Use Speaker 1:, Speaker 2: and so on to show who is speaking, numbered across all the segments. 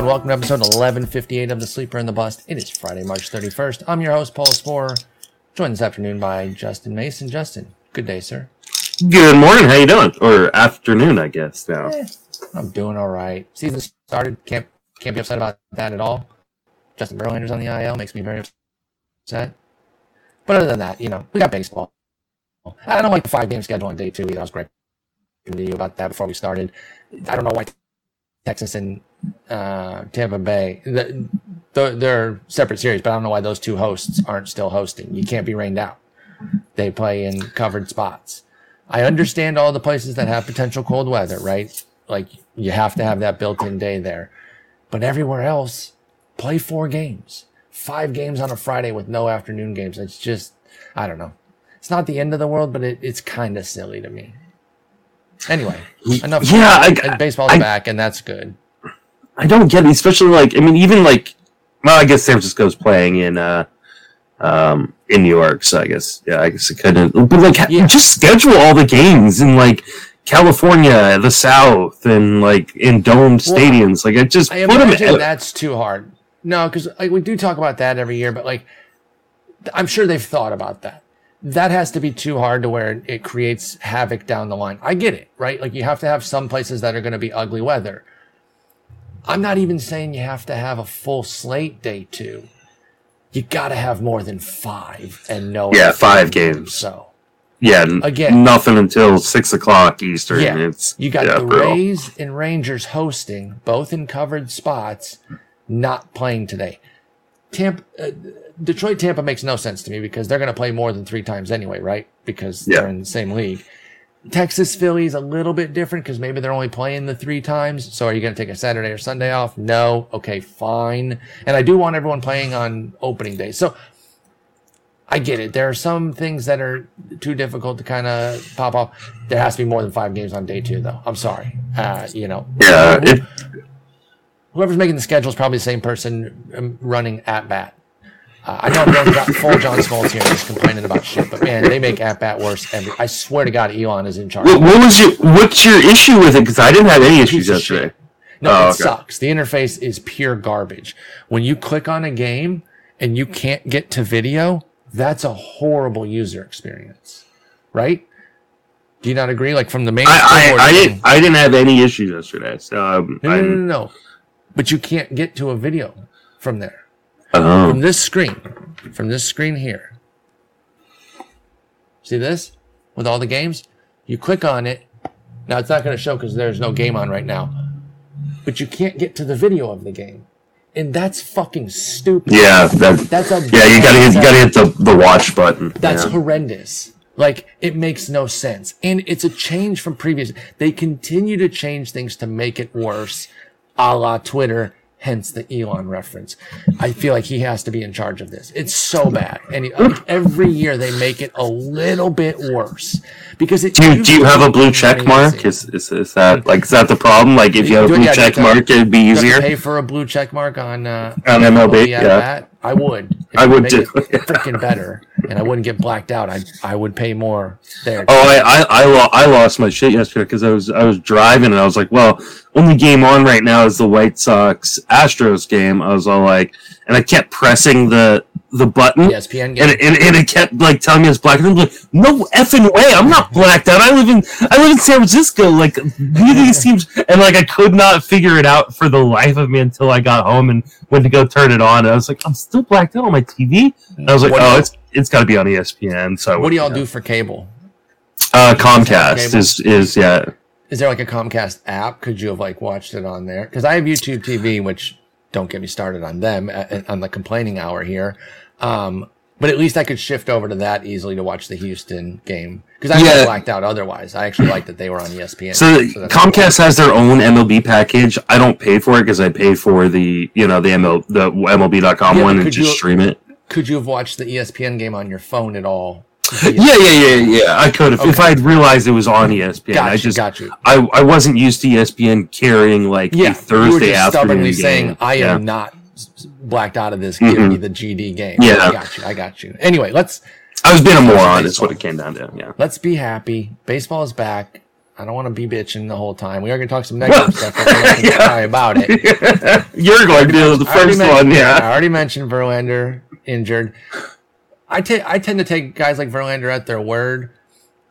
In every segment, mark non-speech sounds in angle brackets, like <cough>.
Speaker 1: And welcome to episode 1158 of The Sleeper and the Bust. It is Friday, March 31st. I'm your host, Paul Sporer, joined this afternoon by Justin Mason. Justin, good day, sir.
Speaker 2: Good morning. How you doing? Or afternoon, I guess now.
Speaker 1: Eh, I'm doing all right. Season started. Can't can't be upset about that at all. Justin Verlander's on the IL makes me very upset. But other than that, you know, we got baseball. I don't like the five game schedule on day two either. I was great to you about that before we started. I don't know why Texas and uh, Tampa Bay, the, the, they're separate series, but I don't know why those two hosts aren't still hosting. You can't be rained out. They play in covered spots. I understand all the places that have potential cold weather, right? Like you have to have that built in day there. But everywhere else, play four games, five games on a Friday with no afternoon games. It's just, I don't know. It's not the end of the world, but it, it's kind of silly to me. Anyway, enough.
Speaker 2: Yeah, I,
Speaker 1: and baseball's
Speaker 2: I,
Speaker 1: back, and that's good.
Speaker 2: I don't get it, especially like I mean, even like, well, I guess San Francisco's playing in uh, um, in New York, so I guess yeah, I guess it couldn't. But like,
Speaker 1: Yeah.
Speaker 2: just schedule all the games in like California, the South, and like in domed
Speaker 1: Well,
Speaker 2: stadiums. Like, I just
Speaker 1: I
Speaker 2: put them.
Speaker 1: imagine that's too hard. No, because like we do talk about that every year, but like I'm sure they've thought about that. That has to be too hard to where it creates havoc down the line. I get it, right? Like you have to have some places that are going to be ugly weather. I'm not even saying you have to have a full slate day two. You got to have more than five and no.
Speaker 2: Yeah, five games.
Speaker 1: So
Speaker 2: yeah,
Speaker 1: Again.
Speaker 2: nothing until six o'clock Eastern.
Speaker 1: Yeah,
Speaker 2: it's
Speaker 1: you got
Speaker 2: yeah,
Speaker 1: the
Speaker 2: brutal.
Speaker 1: Rays and Rangers hosting, both in covered spots, not playing today. Tampa, uh, Detroit, Tampa makes no sense to me because they're going to play more than three times anyway, right? Because
Speaker 2: Yeah.
Speaker 1: they're in the same league. Texas, Philly is a little bit different because maybe they're only playing the three times. So are you going to take a Saturday or Sunday off? No. Okay, fine. And I do want everyone playing on opening day. So I get it. There are some things that are too difficult to kind of pop off. There has to be more than five games on day two, though. I'm sorry. Uh, you know,
Speaker 2: Yeah,
Speaker 1: whoever's making the schedule is probably the same person um, running at bat. Uh, I know I'm going full John Smoltz here and just complaining about shit, but man, they make at bat worse. Every, I swear to God, Elon is in charge.
Speaker 2: what, what was your what's your issue with it? Because I didn't have any issues yesterday.
Speaker 1: No,
Speaker 2: Oh,
Speaker 1: it
Speaker 2: okay.
Speaker 1: sucks. The interface is pure garbage. When you click on a game and you can't get to video, that's a horrible user experience, right? Do you not agree? Like from the main
Speaker 2: I, I, I didn't I didn't have any issues yesterday. So um,
Speaker 1: No, no, no, no, no. But you can't get to a video from there.
Speaker 2: Oh.
Speaker 1: From this screen, from this screen here. See this? With all the games? You click on it. Now it's not going to show because there's no game on right now. But you can't get to the video of the game. And that's fucking stupid.
Speaker 2: yeah, that
Speaker 1: That's a
Speaker 2: yeah. You gotta you gotta hit the, the watch button.
Speaker 1: that's
Speaker 2: yeah.
Speaker 1: horrendous. Like it makes no sense. And it's a change from previous. They continue to change things to make it worse, a la Twitter, hence the Elon reference. I feel like he has to be in charge of this. It's so bad. And he- like, every year they make it a little bit worse. Because it
Speaker 2: do you, do you have a blue check mark? Is, is is that like is that the problem? Like if you have a blue check mark, it'd be
Speaker 1: You have to
Speaker 2: easier.
Speaker 1: pay for a blue check mark on uh,
Speaker 2: On MLB,
Speaker 1: yeah. I would.
Speaker 2: I would
Speaker 1: it <laughs> freaking better, and I wouldn't get blacked out. I I would pay more there.
Speaker 2: Oh, I I I, lo- I lost my shit yesterday because I was I was driving and I was like, well, only game on right now is the White Sox Astros game. I was all like, and I kept pressing the the button.
Speaker 1: ESPN game.
Speaker 2: And, and, and it kept like telling me I was black. And I'm like, no effing way! I'm not blacked out. I live in I live in San Francisco. Like these teams, and like I could not figure it out for the life of me until I got home and went to go turn it on. And I was like, I'm still blacked out on my TV. And I was like,
Speaker 1: What
Speaker 2: oh, it's it's got to be on ESPN. So
Speaker 1: What do y'all do for cable?
Speaker 2: Uh, Comcast is is yeah.
Speaker 1: Is there like a Comcast app? Could you have like watched it on there? Because I have YouTube TV, which don't get me started on them uh, on the complaining hour here. Um, but at least I could shift over to that easily to watch the Houston game because I
Speaker 2: Yeah.
Speaker 1: blacked out otherwise. I actually like that they were on ESPN.
Speaker 2: So
Speaker 1: that's
Speaker 2: Comcast has their own MLB package. I don't pay for it because I pay for the you know the ML the MLB.com
Speaker 1: Yeah,
Speaker 2: one and just
Speaker 1: you-
Speaker 2: stream it.
Speaker 1: Could you have watched the ESPN game on your phone at all? <laughs>
Speaker 2: Yeah, yeah, yeah, yeah. I could have if I'd realized it was on ESPN.
Speaker 1: Got
Speaker 2: I just
Speaker 1: got you.
Speaker 2: I, I wasn't used to ESPN carrying like
Speaker 1: Yeah,
Speaker 2: a Thursday
Speaker 1: you were just
Speaker 2: afternoon
Speaker 1: stubbornly
Speaker 2: game.
Speaker 1: saying, "I
Speaker 2: yeah.
Speaker 1: am not blacked out of this. Give
Speaker 2: Mhm.
Speaker 1: me the GD game."
Speaker 2: Yeah.
Speaker 1: I got you. I got you. Anyway, let's
Speaker 2: I was being a moron. Is
Speaker 1: baseball.
Speaker 2: what it came down to. Yeah.
Speaker 1: let's be happy. Baseball is back. I don't want to be bitching the whole time. We are going to talk some negative stuff. We're not <laughs> about it. <laughs>
Speaker 2: You're going to do the first one,
Speaker 1: I
Speaker 2: yeah.
Speaker 1: already mentioned Verlander injured. I ta- I tend to take guys like Verlander at their word.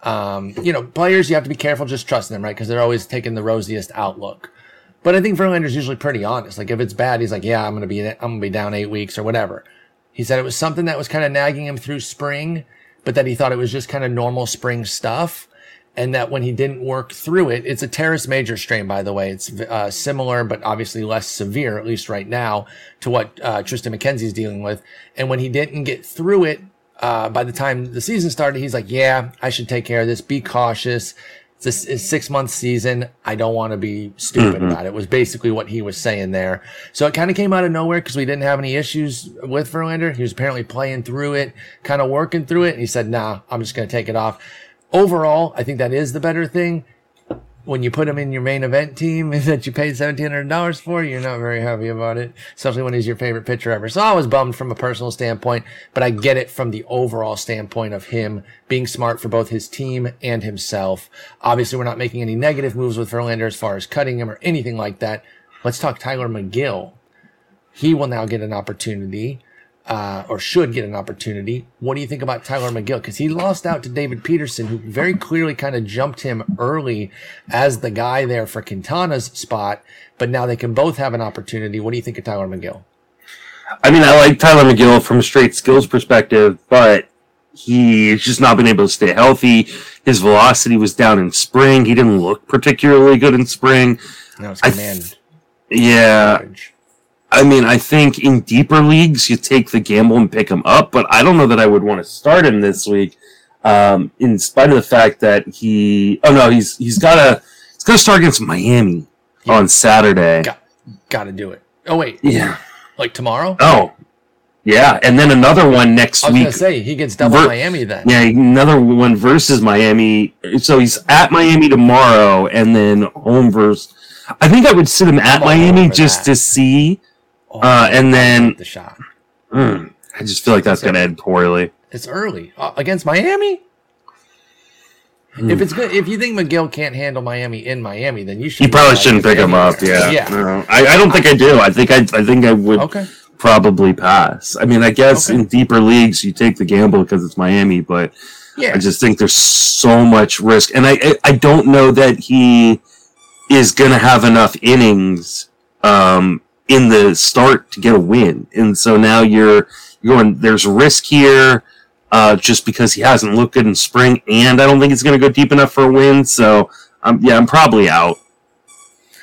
Speaker 1: Um, you know, players you have to be careful just trusting them, right? Because they're always taking the rosiest outlook. But I think Verlander's usually pretty honest. Like if it's bad, he's like, "Yeah, I'm gonna be I'm gonna be down eight weeks or whatever." He said it was something that was kind of nagging him through spring, but that he thought it was just kind of normal spring stuff. And that when he didn't work through it, it's a teres major strain, by the way. It's uh, similar, but obviously less severe, at least right now, to what uh, Triston McKenzie's dealing with. And when he didn't get through it, uh, by the time the season started, he's like, "Yeah, I should take care of this. Be cautious. It's a, s- a six month season. I don't want to be stupid mm-hmm. about it." Was basically what he was saying there. So it kind of came out of nowhere because we didn't have any issues with Verlander. He was apparently playing through it, kind of working through it. And he said, "Nah, I'm just going to take it off." Overall, I think that is the better thing when you put him in your main event team <laughs> that you paid seventeen hundred dollars for, you're not very happy about it, especially when he's your favorite pitcher ever. So I was bummed from a personal standpoint, but I get it from the overall standpoint of him being smart for both his team and himself. Obviously, we're not making any negative moves with Verlander as far as cutting him or anything like that. Let's talk Tylor Megill. He will now get an opportunity. Uh, or should get an opportunity. What do you think about Tylor Megill? Because he lost out to David Peterson, who very clearly kind of jumped him early as the guy there for Quintana's spot. But now they can both have an opportunity. What do you think of Tylor Megill?
Speaker 2: I mean, I like Tylor Megill from a straight skills perspective, but he's just not been able to stay healthy. His velocity was down in spring. He didn't look particularly good in spring.
Speaker 1: No, it's
Speaker 2: I th-
Speaker 1: command.
Speaker 2: Yeah. I mean, I think in deeper leagues you take the gamble and pick him up, but I don't know that I would want to start him this week. Um, in spite of the fact that he, oh no, he's he's got to he's got to start against Miami
Speaker 1: Yeah.
Speaker 2: on Saturday.
Speaker 1: Got, got to do it. Oh wait,
Speaker 2: Yeah.
Speaker 1: like tomorrow?
Speaker 2: Oh, yeah, and then another one next
Speaker 1: I was
Speaker 2: week.
Speaker 1: gonna say he gets double
Speaker 2: Ver-
Speaker 1: Miami then.
Speaker 2: Yeah, another one versus Miami. So he's at Miami tomorrow, and then home versus. I think I would sit him at Miami just
Speaker 1: that.
Speaker 2: to see.
Speaker 1: Oh,
Speaker 2: uh, and then-
Speaker 1: the shot.
Speaker 2: Mm, I just feel like that's going to end poorly.
Speaker 1: It's early uh, against Miami. If it's good, if you think Megill can't handle Miami in Miami, then you should.
Speaker 2: You probably shouldn't pick him up. Yeah,
Speaker 1: Yeah.
Speaker 2: No, I, I don't think I do. I think I, I think I would
Speaker 1: Okay.
Speaker 2: probably pass. I mean, I guess
Speaker 1: Okay.
Speaker 2: in deeper leagues you take the gamble because it's Miami, but
Speaker 1: Yeah.
Speaker 2: I just think there's so much risk, and I I, I don't know that he is going to have enough innings um, in the start to get a win, and so now you're you're going. There's risk here. Uh, just because he hasn't looked good in spring, and I don't think it's going to go deep enough for a win. So, um, yeah, I'm probably out.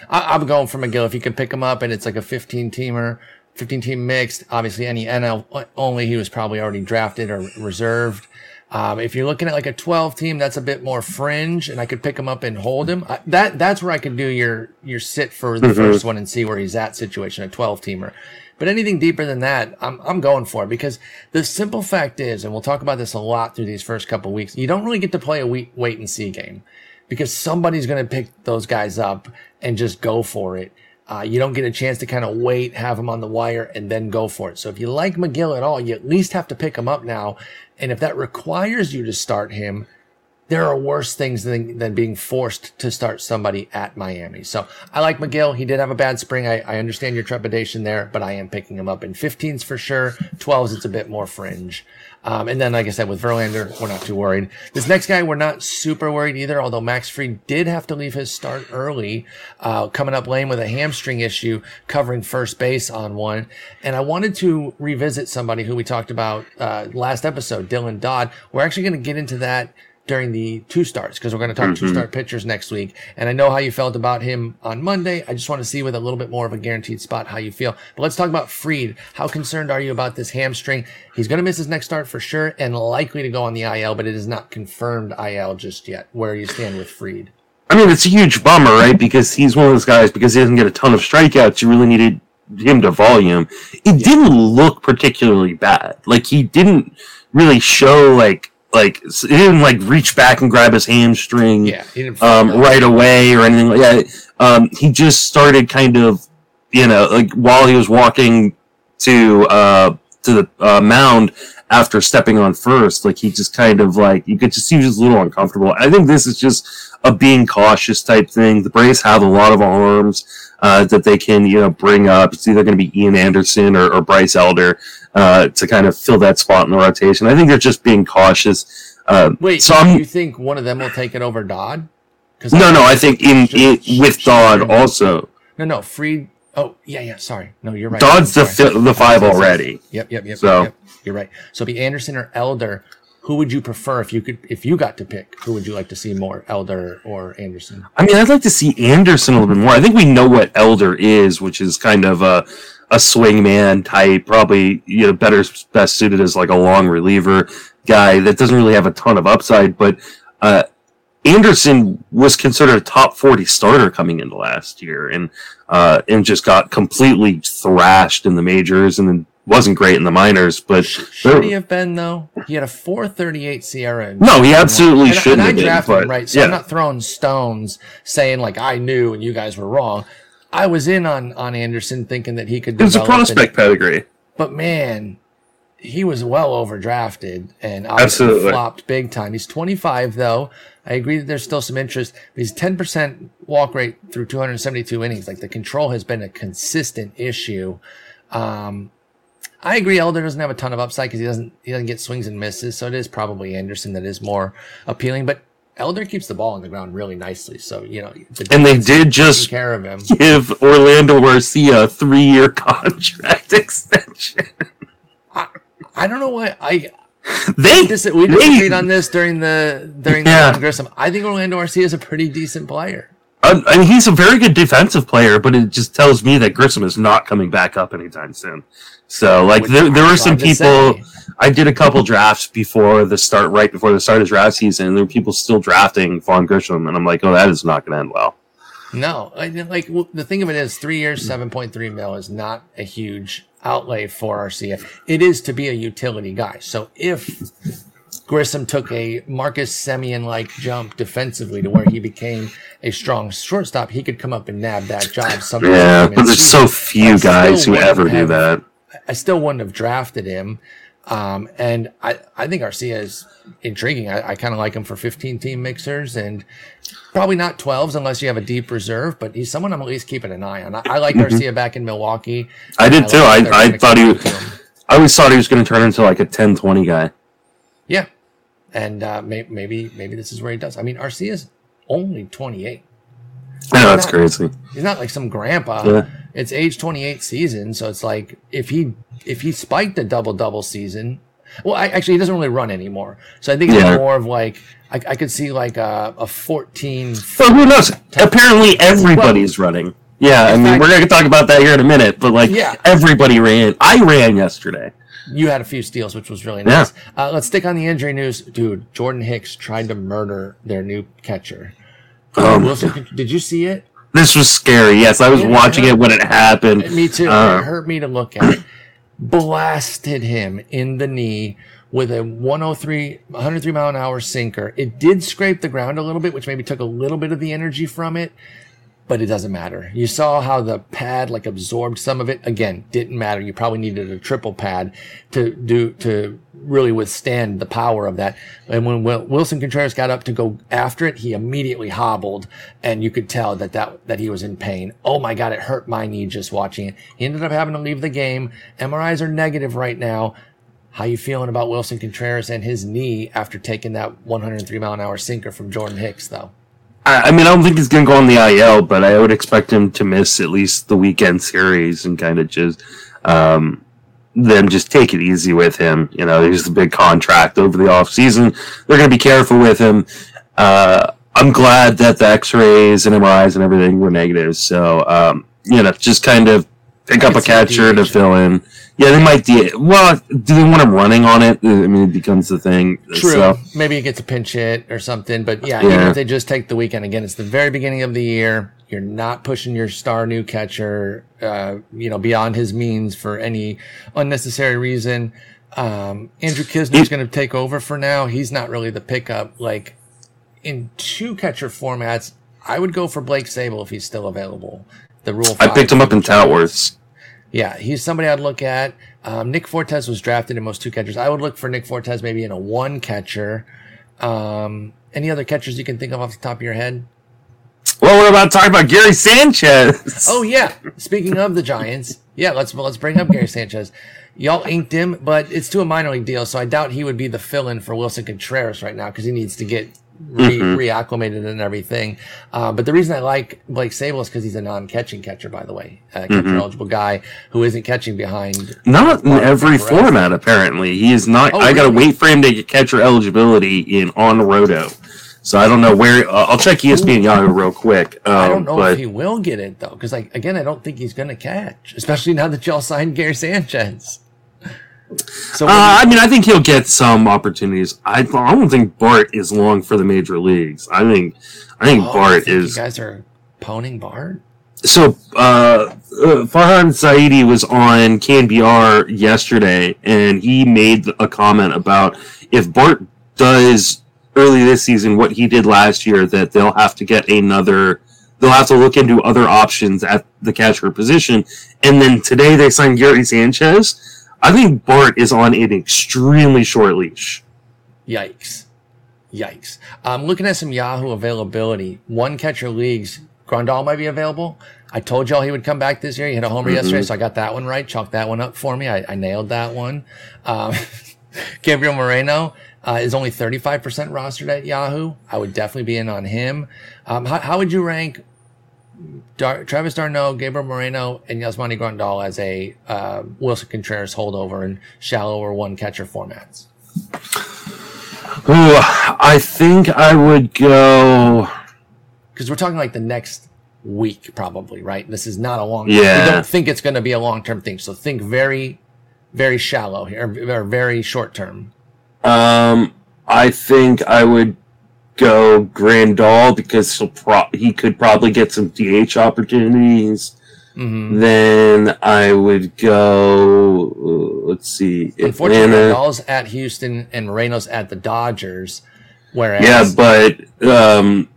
Speaker 1: I, I'm going for Megill. If you can pick him up and it's like a 15 teamer, 15 team mixed, obviously any NL only, he was probably already drafted or reserved. Um, if you're looking at like a 12 team, that's a bit more fringe, and I could pick him up and hold him. I, that that's where I could do your your sit for the
Speaker 2: Mhm.
Speaker 1: first one and see where he's at situation, a 12 teamer. But anything deeper than that, I'm I'm going for it because the simple fact is, and we'll talk about this a lot through these first couple weeks, you don't really get to play a wait, wait and see game because somebody's going to pick those guys up and just go for it. Uh, you don't get a chance to kind of wait, have them on the wire, and then go for it. So if you like Megill at all, you at least have to pick him up now. And if that requires you to start him, there are worse things than, than being forced to start somebody at Miami. So I like Megill. He did have a bad spring. I, I understand your trepidation there, but I am picking him up in 15s for sure. 12s, it's a bit more fringe. Um, and then, like I said, with Verlander, we're not too worried. This next guy, we're not super worried either, although Max Fried did have to leave his start early, uh, coming up lame with a hamstring issue, covering first base on one. And I wanted to revisit somebody who we talked about uh, last episode, Dylan Dodd. We're actually going to get into that during the two starts because we're going to talk two mm-hmm. start pitchers next week. And I know how you felt about him on Monday. I just want to see with a little bit more of a guaranteed spot how you feel. But let's talk about Fried. How concerned are you about this hamstring? He's going to miss his next start for sure and likely to go on the IL, but it is not confirmed IL just yet. Where you stand with Fried?
Speaker 2: I mean, it's a huge bummer, right? Because he's one of those guys. Because he doesn't get a ton of strikeouts, you really needed him to volume. It didn't look particularly bad. Like he didn't really show like like he didn't like reach back and grab his hamstring.
Speaker 1: Yeah,
Speaker 2: um, right away or anything like that. Um, he just started kind of, you know, like while he was walking to uh, to the uh, mound after stepping on first. Like he just kind of like you could just see he was a little uncomfortable. I think this is just a being cautious type thing. The Braves have a lot of arms uh, that they can you know bring up. It's either going to be Ian Anderson or, or Bryce Elder uh, to kind of fill that spot in the rotation. I think they're just being cautious. Uh,
Speaker 1: Wait,
Speaker 2: so I'm,
Speaker 1: you think one of them will take it over Dodd? 'Cause
Speaker 2: no, no, I think in,
Speaker 1: Just-
Speaker 2: in with Dodd also.
Speaker 1: No, no, Fried. Oh, yeah, yeah. Sorry, no, you're right.
Speaker 2: Dodd's the fi- the five already.
Speaker 1: Yep, yep, yep.
Speaker 2: So-
Speaker 1: yep, you're right. So it'd be Anderson or Elder. Who would you prefer if you could if you got to pick? Who would you like to see more, Elder or Anderson?
Speaker 2: I mean, I'd like to see Anderson a little bit more. I think we know what Elder is, which is kind of a a swingman type, probably you know better best suited as like a long reliever guy that doesn't really have a ton of upside. But uh, Anderson was considered a top forty starter coming into last year, and uh, and just got completely thrashed in the majors, and then wasn't great in the minors. But
Speaker 1: Should he have been though? He had a 438 SIERA.
Speaker 2: no, he absolutely
Speaker 1: and,
Speaker 2: shouldn't
Speaker 1: and I
Speaker 2: have been.
Speaker 1: drafted
Speaker 2: But
Speaker 1: him right, so
Speaker 2: yeah.
Speaker 1: I'm not throwing stones saying like I knew and you guys were wrong. I was in on on Anderson thinking that he could.
Speaker 2: it was a
Speaker 1: develop and-
Speaker 2: prospect pedigree.
Speaker 1: But man, he was well overdrafted and obviously
Speaker 2: Absolutely.
Speaker 1: flopped big time. He's 25 though. I agree that there's still some interest. He's 10% walk rate through 272 innings. Like the control has been a consistent issue. Um, I agree. Elder doesn't have a ton of upside because he doesn't he doesn't get swings and misses. So it is probably Anderson that is more appealing. But Elder keeps the ball on the ground really nicely. So you know, the
Speaker 2: And they did just
Speaker 1: care of him.
Speaker 2: give Orlando Arcia a three year contract <laughs> extension.
Speaker 1: I don't know why I
Speaker 2: They
Speaker 1: Dis- we disagreed on this during the during the Vaughn Grissom. I think Orlando Arcia is a pretty decent player.
Speaker 2: Um, I, I mean, he's a very good defensive player, but it just tells me that Grissom is not coming back up anytime soon. So, like,
Speaker 1: Which
Speaker 2: there, there were some people. I did a couple drafts before the start, right before the start of draft season, and there were people still drafting Vaughn Grissom, and I'm like, oh, that is not going to end well.
Speaker 1: No, I like well, the thing of it is, three years, seven point three mil is not a huge outlay for Arcia. It is to be a utility guy. So if Grissom took a Marcus Semien like jump defensively to where he became a strong shortstop, he could come up and nab that job. sometime
Speaker 2: Yeah, but there's so
Speaker 1: season. I
Speaker 2: few guys who ever do that.
Speaker 1: I still wouldn't have drafted him. Um, and I, I think Arcia is intriguing. I, I kind of like him for 15 team mixers and probably not 12s unless you have a deep reserve, but he's someone I'm at least keeping an eye on. I, I like Arcia back in Milwaukee.
Speaker 2: Mm-hmm. I did
Speaker 1: like
Speaker 2: too. I, I thought he. Was. I always thought he was going to turn into like a 10-20 guy.
Speaker 1: Yeah. And uh, may, maybe maybe this is where he does. I mean, Arcia's only 28.
Speaker 2: I know that's
Speaker 1: not-
Speaker 2: crazy.
Speaker 1: He's not like some grandpa.
Speaker 2: Yeah.
Speaker 1: It's age 28 season, so it's like if he if he spiked a double double season, well, I, actually he doesn't really run anymore. So I think it's more of like I, I could see like a, a 14.
Speaker 2: But who knows? Apparently, everybody's running. Yeah, I mean,
Speaker 1: fact-
Speaker 2: we're going to talk about that here in a minute, but like,
Speaker 1: Yeah.
Speaker 2: everybody ran. I ran yesterday.
Speaker 1: You had a few steals, which was really
Speaker 2: Yeah.
Speaker 1: nice. Uh, let's stick on the injury news, dude. Jordan Hicks tried to murder their new catcher.
Speaker 2: Um,
Speaker 1: Willson, did you see it?
Speaker 2: This was scary. Yes, I was
Speaker 1: Yeah,
Speaker 2: watching
Speaker 1: yeah.
Speaker 2: it when it happened.
Speaker 1: Me too.
Speaker 2: Uh,
Speaker 1: it hurt me to look at. It. Blasted him in the knee with a 103, 103 mile an hour sinker. It did scrape the ground a little bit, which maybe took a little bit of the energy from it, but it doesn't matter. You saw how the pad like absorbed some of it. Again, didn't matter. You probably needed a triple pad to do to really withstand the power of that. And when Willson Contreras got up to go after it, he immediately hobbled, and you could tell that that that he was in pain. Oh my god, it hurt my knee just watching it. He ended up having to leave the game. MRIs are negative right now. How you feeling about Willson Contreras and his knee after taking that 103 mile an hour sinker from Jordan Hicks, though?
Speaker 2: I, I mean, I don't think he's going to go on the IL, but I would expect him to miss at least the weekend series and kind of just, um, then just take it easy with him. You know, he's the big contract over the off season. They're going to be careful with him. Uh, I'm glad that the X-rays and MRIs and everything were negative. So, um, you know, just kind of pick up a
Speaker 1: could see a
Speaker 2: catcher to fill in. Yeah, they might. De- well, do they want him running on it? I mean, it becomes the thing.
Speaker 1: True.
Speaker 2: So,
Speaker 1: Maybe he gets a pinch hit or something. But yeah, even if they just take the weekend again, it's the very beginning of the year. You're not pushing your star new catcher, uh, you know, beyond his means for any unnecessary reason. Um, Andrew
Speaker 2: Knizner's
Speaker 1: going to take over for now. He's not really the pickup. Like in two catcher formats, I would go for Blake Sabol if he's still available. The rule.
Speaker 2: I picked him up in
Speaker 1: future. Yeah, he's somebody I'd look at. Um, Nick Fortes was drafted in most two catchers. I would look for Nick Fortes maybe in a one catcher. Um, any other catchers you can think of off the top of your head?
Speaker 2: Well, what about talking about Gary Sanchez?
Speaker 1: Oh yeah. Speaking of the Giants, yeah, let's let's bring up Gary Sanchez. Y'all inked him, but it's to a minor league deal, so I doubt he would be the fill-in for Willson Contreras right now because he needs to get re-
Speaker 2: Mhm.
Speaker 1: reacclimated and everything. Uh, but the reason I like Blake Sabol is because he's a non-catching catcher, by the way, a catcher
Speaker 2: Mhm.
Speaker 1: eligible guy who isn't catching behind.
Speaker 2: Not in every format, apparently. He is not.
Speaker 1: Oh,
Speaker 2: I gotta
Speaker 1: really?
Speaker 2: wait for him to get catcher eligibility in on Roto. So I don't know where. Uh, I'll check ESPN Yahoo real quick. Um,
Speaker 1: I don't know
Speaker 2: but
Speaker 1: if he will get it though, because like again, I don't think he's going to catch, especially now that y'all signed Gary Sanchez. So
Speaker 2: Uh, I mean, I think he'll get some opportunities. I, I don't think Bart is long for the major leagues. I think I think
Speaker 1: Oh, I
Speaker 2: Bart
Speaker 1: think
Speaker 2: is
Speaker 1: You guys are poning Bart.
Speaker 2: so. Uh, uh, Farhan Zaidi was on KNBR yesterday, and he made a comment about if Bart does early this season what he did last year, that they'll have to get another. They'll have to look into other options at the catcher position. And then today they signed Gary Sanchez. I think Bart is on an extremely short leash.
Speaker 1: Yikes. Yikes. I'm looking at some Yahoo availability. One catcher leagues. Grandal might be available. I told y'all he would come back this year. He hit a homer
Speaker 2: Mhm.
Speaker 1: yesterday, so I got that one right. Chalk that one up for me. I, I nailed that one. Um, <laughs> Gabriel Moreno uh, is only 35% rostered at Yahoo. I would definitely be in on him. Um, how, how would you rank Dar- Travis d'Arnaud, Gabriel Moreno, and Yasmani Grandal as a uh, Willson Contreras holdover in shallower one catcher formats?
Speaker 2: Ooh, I think I would go.
Speaker 1: because we're talking like the next week probably right this is not a long
Speaker 2: Yeah.
Speaker 1: we don't think it's going to be a long-term thing so think very very shallow here or very short term
Speaker 2: Um, I think I would go Grandal because he'll pro- he could probably get some DH opportunities.
Speaker 1: mm-hmm.
Speaker 2: Then I would go. uh, let's see,
Speaker 1: unfortunately
Speaker 2: Atlanta.
Speaker 1: Nadal's at houston and moreno's at the dodgers whereas
Speaker 2: Yeah, but um,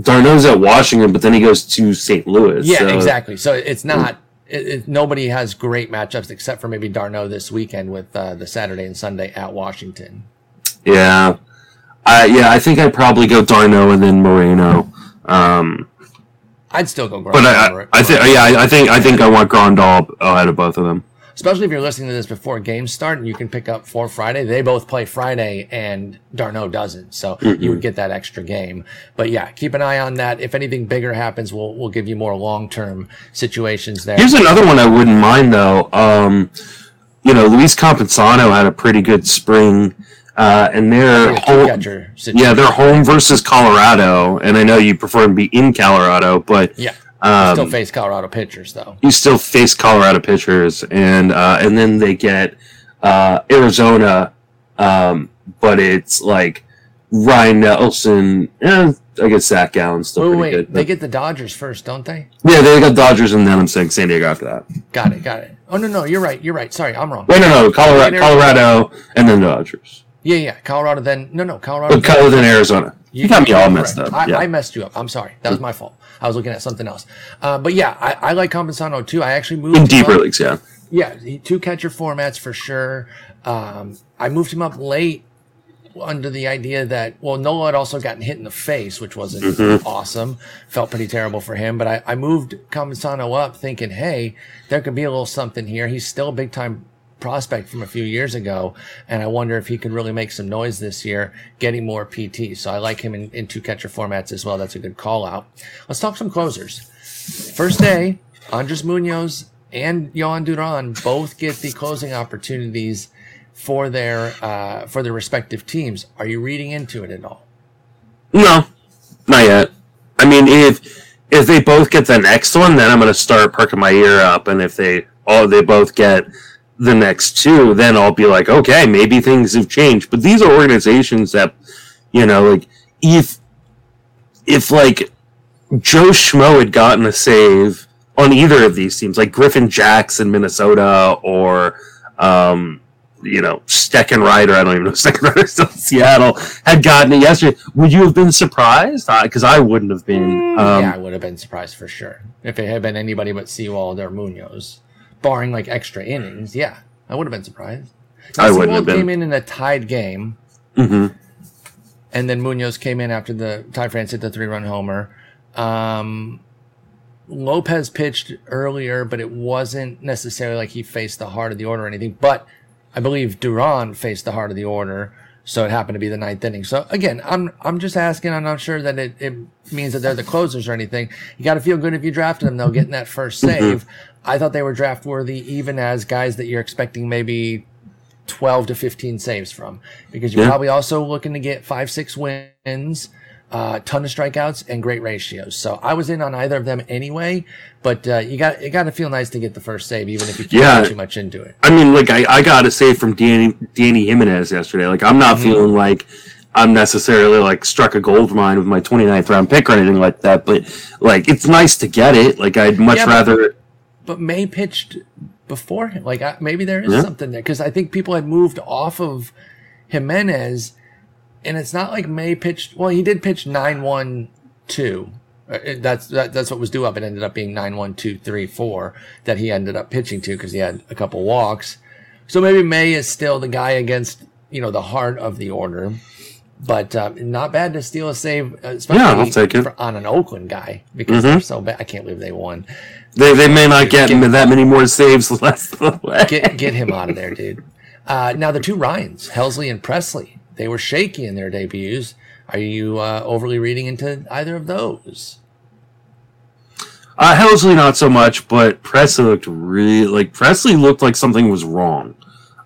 Speaker 2: d'Arnaud's at Washington, but then he goes to St. Louis.
Speaker 1: yeah
Speaker 2: so-
Speaker 1: exactly so it's not it, it, nobody has great matchups except for maybe d'Arnaud this weekend with uh, the saturday and sunday at washington
Speaker 2: Yeah, I yeah, I think I'd probably go d'Arnaud and then Moreno. Um,
Speaker 1: i'd still go
Speaker 2: but I, I, I think yeah, I I think I think I want Grandal ahead of both of them.
Speaker 1: especially if you're listening to this before games start and you can pick up for Friday. They both play Friday and d'Arnaud doesn't. So you would get that extra game. But yeah, keep an eye on that. If anything bigger happens, we'll, we'll give you more long-term situations there.
Speaker 2: Here's another one I wouldn't mind though. Um, you know, Luis Campazano had a pretty good spring, uh, and they're home, yeah, they're home versus Colorado, and I know you prefer to be in Colorado, but
Speaker 1: Yeah.
Speaker 2: um,
Speaker 1: Still face Colorado pitchers though.
Speaker 2: you still face Colorado pitchers, and uh, and then they get uh, Arizona, um, but it's like Ryne Nelson, and I guess Zach Gallen's still
Speaker 1: Wait,
Speaker 2: pretty
Speaker 1: wait,
Speaker 2: good.
Speaker 1: they get the Dodgers first, don't they?
Speaker 2: yeah, they got Dodgers, and then I'm saying San Diego after that.
Speaker 1: Got it, got it. Oh no, no, you're right, you're right. Sorry, I'm wrong.
Speaker 2: Wait, no, no, Colorado, Colorado, and then Dodgers.
Speaker 1: Yeah, yeah, Colorado. Then no, no, Colorado.
Speaker 2: But Colorado, then Arizona. You, got me all messed
Speaker 1: correct.
Speaker 2: up.
Speaker 1: I,
Speaker 2: yeah.
Speaker 1: I messed you up. I'm sorry. That was my fault. I was looking at something else. Uh, but yeah, I, I like Campusano too. I actually moved
Speaker 2: in deeper
Speaker 1: up-
Speaker 2: leagues, yeah.
Speaker 1: Yeah, two catcher formats for sure. Um, I moved him up late under the idea that well, Nola had also gotten hit in the face, which wasn't
Speaker 2: Mhm.
Speaker 1: awesome. Felt pretty terrible for him. But I, I moved Campusano up thinking, hey, there could be a little something here. He's still a big time prospect from a few years ago, and I wonder if he could really make some noise this year, getting more PT. So I like him in, in two catcher formats as well. That's a good call out. Let's talk some closers. First day, Andres Munoz and Jhoan Duran both get the closing opportunities for their uh, for their respective teams. Are you reading into it at all?
Speaker 2: No, not yet. I mean, if if they both get the next one, then I'm gonna start perking my ear up, and if they oh they both get the next two, then I'll be like, okay, maybe things have changed. But these are organizations that, you know, like if if like Joe Schmo had gotten a save on either of these teams, like Griffin Jax in Minnesota or um, you know, Steckenrider, I don't even know if Steckenrider still in Seattle, had gotten it yesterday, would you have been surprised? Because I wouldn't have been. Um,
Speaker 1: yeah, I would have been surprised for sure if it had been anybody but Sewald or Munoz, barring like extra innings. Yeah, I would have been surprised. Now,
Speaker 2: I wouldn't have been.
Speaker 1: came in in a tied game,
Speaker 2: mhm.
Speaker 1: and then Munoz came in after the Ty France hit the three-run homer. Um, Lopez pitched earlier, but it wasn't necessarily like he faced the heart of the order or anything. But I believe Duran faced the heart of the order, so it happened to be the ninth inning. So again, I'm I'm just asking. I'm not sure that it, it means that they're the closers or anything. You got to feel good if you drafted them, though, getting that first mm-hmm. save. I thought they were draft worthy, even as guys that you're expecting maybe 12 to 15 saves from because you're
Speaker 2: Yeah.
Speaker 1: probably also looking to get five, six wins, uh, ton of strikeouts and great ratios. So I was in on either of them anyway, but uh, you got you got to feel nice to get the first save, even if you can't
Speaker 2: Yeah.
Speaker 1: put too much into it.
Speaker 2: I mean, like I, I got a save from Danny Danny Jimenez yesterday. Like I'm not feeling like I'm necessarily like struck a gold mine with my 29th round pick or anything like that. But like it's nice to get it. Like I'd much
Speaker 1: Yeah, but-
Speaker 2: rather.
Speaker 1: But May pitched before him. Like I, maybe there is
Speaker 2: Yeah.
Speaker 1: something there because I think people had moved off of Jimenez, and it's not like May pitched. Well, he did pitch nine one two. Uh, That's that, that's what was due up. It ended up being nine one two three four that he ended up pitching to because he had a couple walks. So maybe May is still the guy against you know the heart of the order, but um, not bad to steal a save, uh, especially
Speaker 2: Yeah, I'll take it.
Speaker 1: for- on an Oakland guy because they're so bad. I can't believe they won.
Speaker 2: They, they may not get
Speaker 1: Get-
Speaker 2: that many more saves the the way.
Speaker 1: get get him out of there, dude. Uh, now the two Ryans, Helsley and Pressly, they were shaky in their debuts. Are you uh, overly reading into either of those?
Speaker 2: Uh, Helsley not so much, but Pressly looked really like Pressly looked like something was wrong.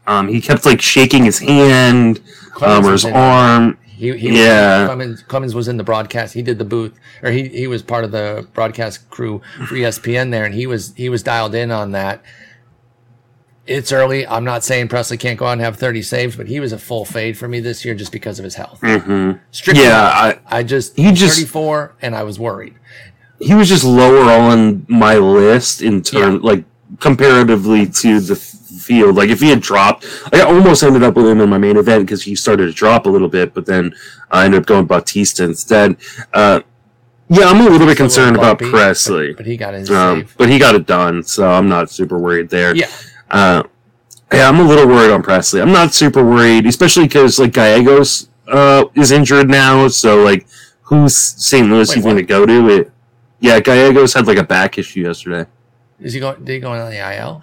Speaker 2: Um, he kept like shaking his hand um, or his arm.
Speaker 1: He, he
Speaker 2: Yeah.
Speaker 1: Clemens, Clemens was in the broadcast. He did the booth, or he, he was part of the broadcast crew for ESPN there, and he was he was dialed in on that. It's early. I'm not saying Pressly can't go out and have 30 saves, but he was a full fade for me this year just because of his health.
Speaker 2: hmm
Speaker 1: Strictly,
Speaker 2: Yeah, I,
Speaker 1: I just
Speaker 2: He just-
Speaker 1: 34, and I was worried.
Speaker 2: he was just lower on my list in turn,
Speaker 1: Yeah.
Speaker 2: like comparatively to the field. Like if he had dropped, I almost ended up with him in my main event because he started to drop a little bit, but then I ended up going Bautista instead. Uh, yeah, I'm a little bit
Speaker 1: a little
Speaker 2: concerned about Pressly,
Speaker 1: but, but he got his
Speaker 2: um,
Speaker 1: save.
Speaker 2: but he got it done, so I'm not super worried there.
Speaker 1: Yeah,
Speaker 2: Uh, yeah, I'm a little worried on Pressly. I'm not super worried, especially because like Gallegos uh, is injured now. So like, who's St. Louis
Speaker 1: Wait,
Speaker 2: even going to go to? It. Yeah, Gallegos had like a back issue yesterday.
Speaker 1: is he going? Did he go on the IL?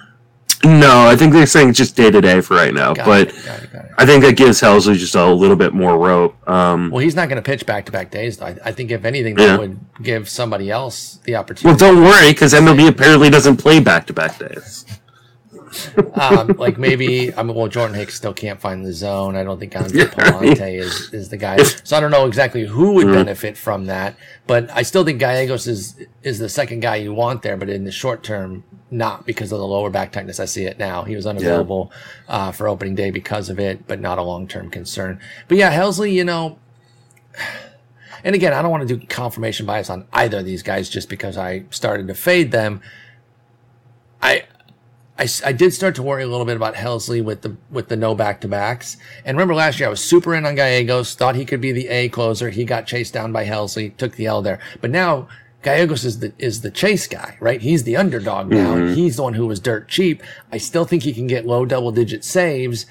Speaker 2: No, I think they're saying just day to day for right now.
Speaker 1: Got
Speaker 2: but
Speaker 1: it, got it, got it.
Speaker 2: I think that gives Helsley just a little bit more rope. Um,
Speaker 1: Well, he's not going to pitch back to back days. Though. I, I think if anything,
Speaker 2: Yeah.
Speaker 1: that would give somebody else the opportunity.
Speaker 2: well, don't worry, because MLB apparently doesn't play back to back days.
Speaker 1: Um, like maybe I mean, well, Jordan Hicks still can't find the zone. I don't think Andre
Speaker 2: Yeah,
Speaker 1: Pallante is, is the guy. So I don't know exactly who would benefit from that. But I still think Gallegos is is the second guy you want there. But in the short term, not because of the lower back tightness. I see it now. He was unavailable uh, for opening day because of it, but not a long term concern. But yeah, Helsley, you know. And again, I don't want to do confirmation bias on either of these guys just because I started to fade them. I I, I did start to worry a little bit about Helsley with the with the no back to backs. And remember last year I was super in on Gallegos, thought he could be the A closer. He got chased down by Helsley, took the L there. But now Gallegos is the is the chase guy, right? He's the underdog now. and mm-hmm. He's the one who was dirt cheap. I still think he can get low double digit saves.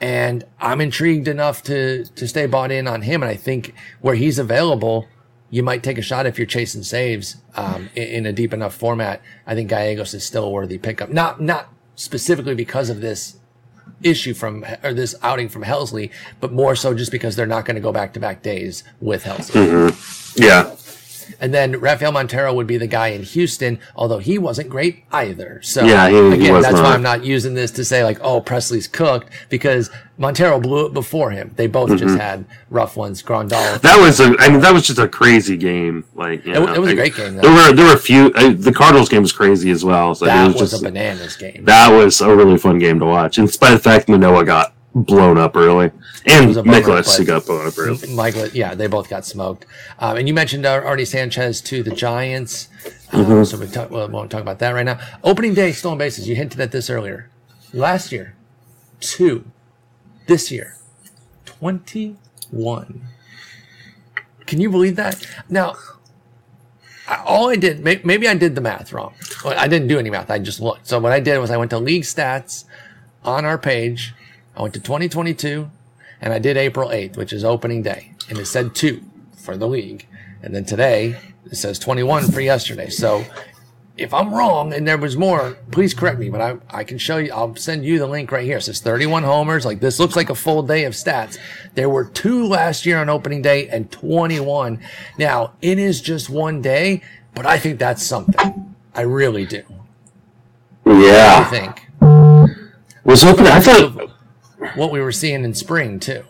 Speaker 1: And I'm intrigued enough to to stay bought in on him. And I think where he's available, you might take a shot if you're chasing saves um, in, in a deep enough format. I think Gallegos is still a worthy pickup. Not not specifically because of this issue from or this outing from Helsley, but more so just because they're not going to go back to back days with Helsley.
Speaker 2: Yeah,
Speaker 1: And then Rafael Montero would be the guy in Houston, although he wasn't great either. So
Speaker 2: Yeah, he- he
Speaker 1: again,
Speaker 2: was
Speaker 1: that's why. I'm not using this to say like, oh, Pressly's cooked because Montero blew it before him. They both just had rough ones. Grandal.
Speaker 2: Mm-hmm. that was a. I mean, that was just a crazy game. Like, you
Speaker 1: It, it was a great game. Though.
Speaker 2: There were there were a few. Uh, the Cardinals game was crazy as well. So
Speaker 1: that
Speaker 2: it
Speaker 1: was,
Speaker 2: was, just
Speaker 1: a bananas game.
Speaker 2: that was a really fun game to watch. In spite of the fact Manoah got blown up early, and
Speaker 1: was a bummer,
Speaker 2: Nicholas got blown up early.
Speaker 1: Michael, yeah, they both got smoked. Um, and you mentioned uh, Artie Sanchez to the Giants,
Speaker 2: Mm-hmm.
Speaker 1: um, so we, talk, well, won't talk about that right now. Opening day stolen bases. You hinted at this earlier. Last year, two. this year. 21. Can you believe that? Now, all I did, maybe I did the math wrong. I didn't do any math. I just looked. So what I did was I went to league stats on our page. I went to 2022 and I did April 8th, which is opening day. And it said two for the league. And then today it says 21 for yesterday. So if I'm wrong and there was more, please correct me. But I, I can show you, I'll send you the link right here. It says 31 homers. Like this looks like a full day of stats. There were two last year on opening day and 21. Now it is just one day, but I think that's something. I really do.
Speaker 2: Yeah.
Speaker 1: I think
Speaker 2: Was open. I thought.
Speaker 1: What we were seeing in spring too.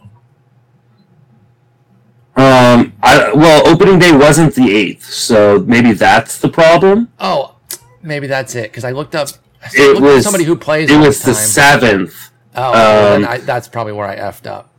Speaker 2: Um. I well, opening day wasn't the eighth, so maybe that's the problem.
Speaker 1: Oh, maybe that's it. Because I looked up. I
Speaker 2: It
Speaker 1: looked up
Speaker 2: was
Speaker 1: somebody who plays.
Speaker 2: It was the
Speaker 1: time.
Speaker 2: seventh.
Speaker 1: Oh,
Speaker 2: um,
Speaker 1: I, that's probably where I effed up.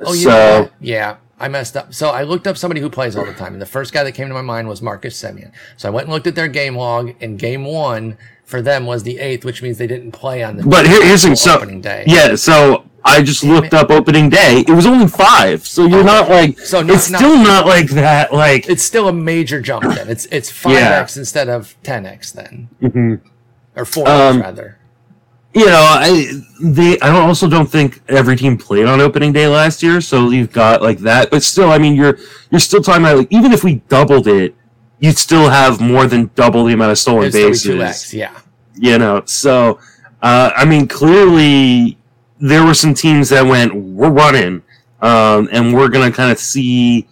Speaker 1: Oh, you
Speaker 2: So-
Speaker 1: yeah, I messed up. So I looked up somebody who plays all the time, and the first guy that came to my mind was Marcus Semien. So I went and looked at their game log, and game one for them was the eighth, which means they didn't play on the
Speaker 2: But here, here's the. So
Speaker 1: opening day.
Speaker 2: yeah, so I just looked up opening day. It was only five, so you're not like.
Speaker 1: So not-
Speaker 2: it's
Speaker 1: not-
Speaker 2: still not like that. Like
Speaker 1: It's still a major jump then. It's it's five x instead of ten x then,
Speaker 2: mhm.
Speaker 1: or four x
Speaker 2: Um,
Speaker 1: rather.
Speaker 2: you know, I they I also don't think every team played on opening day last year, so you've got like that. But still, I mean, you're you're still talking about like even if we doubled it, you'd still have more than double the amount of stolen bases.
Speaker 1: Yeah.
Speaker 2: You know, so uh, I mean, clearly there were some teams that went, we're running, um, and we're gonna kind of see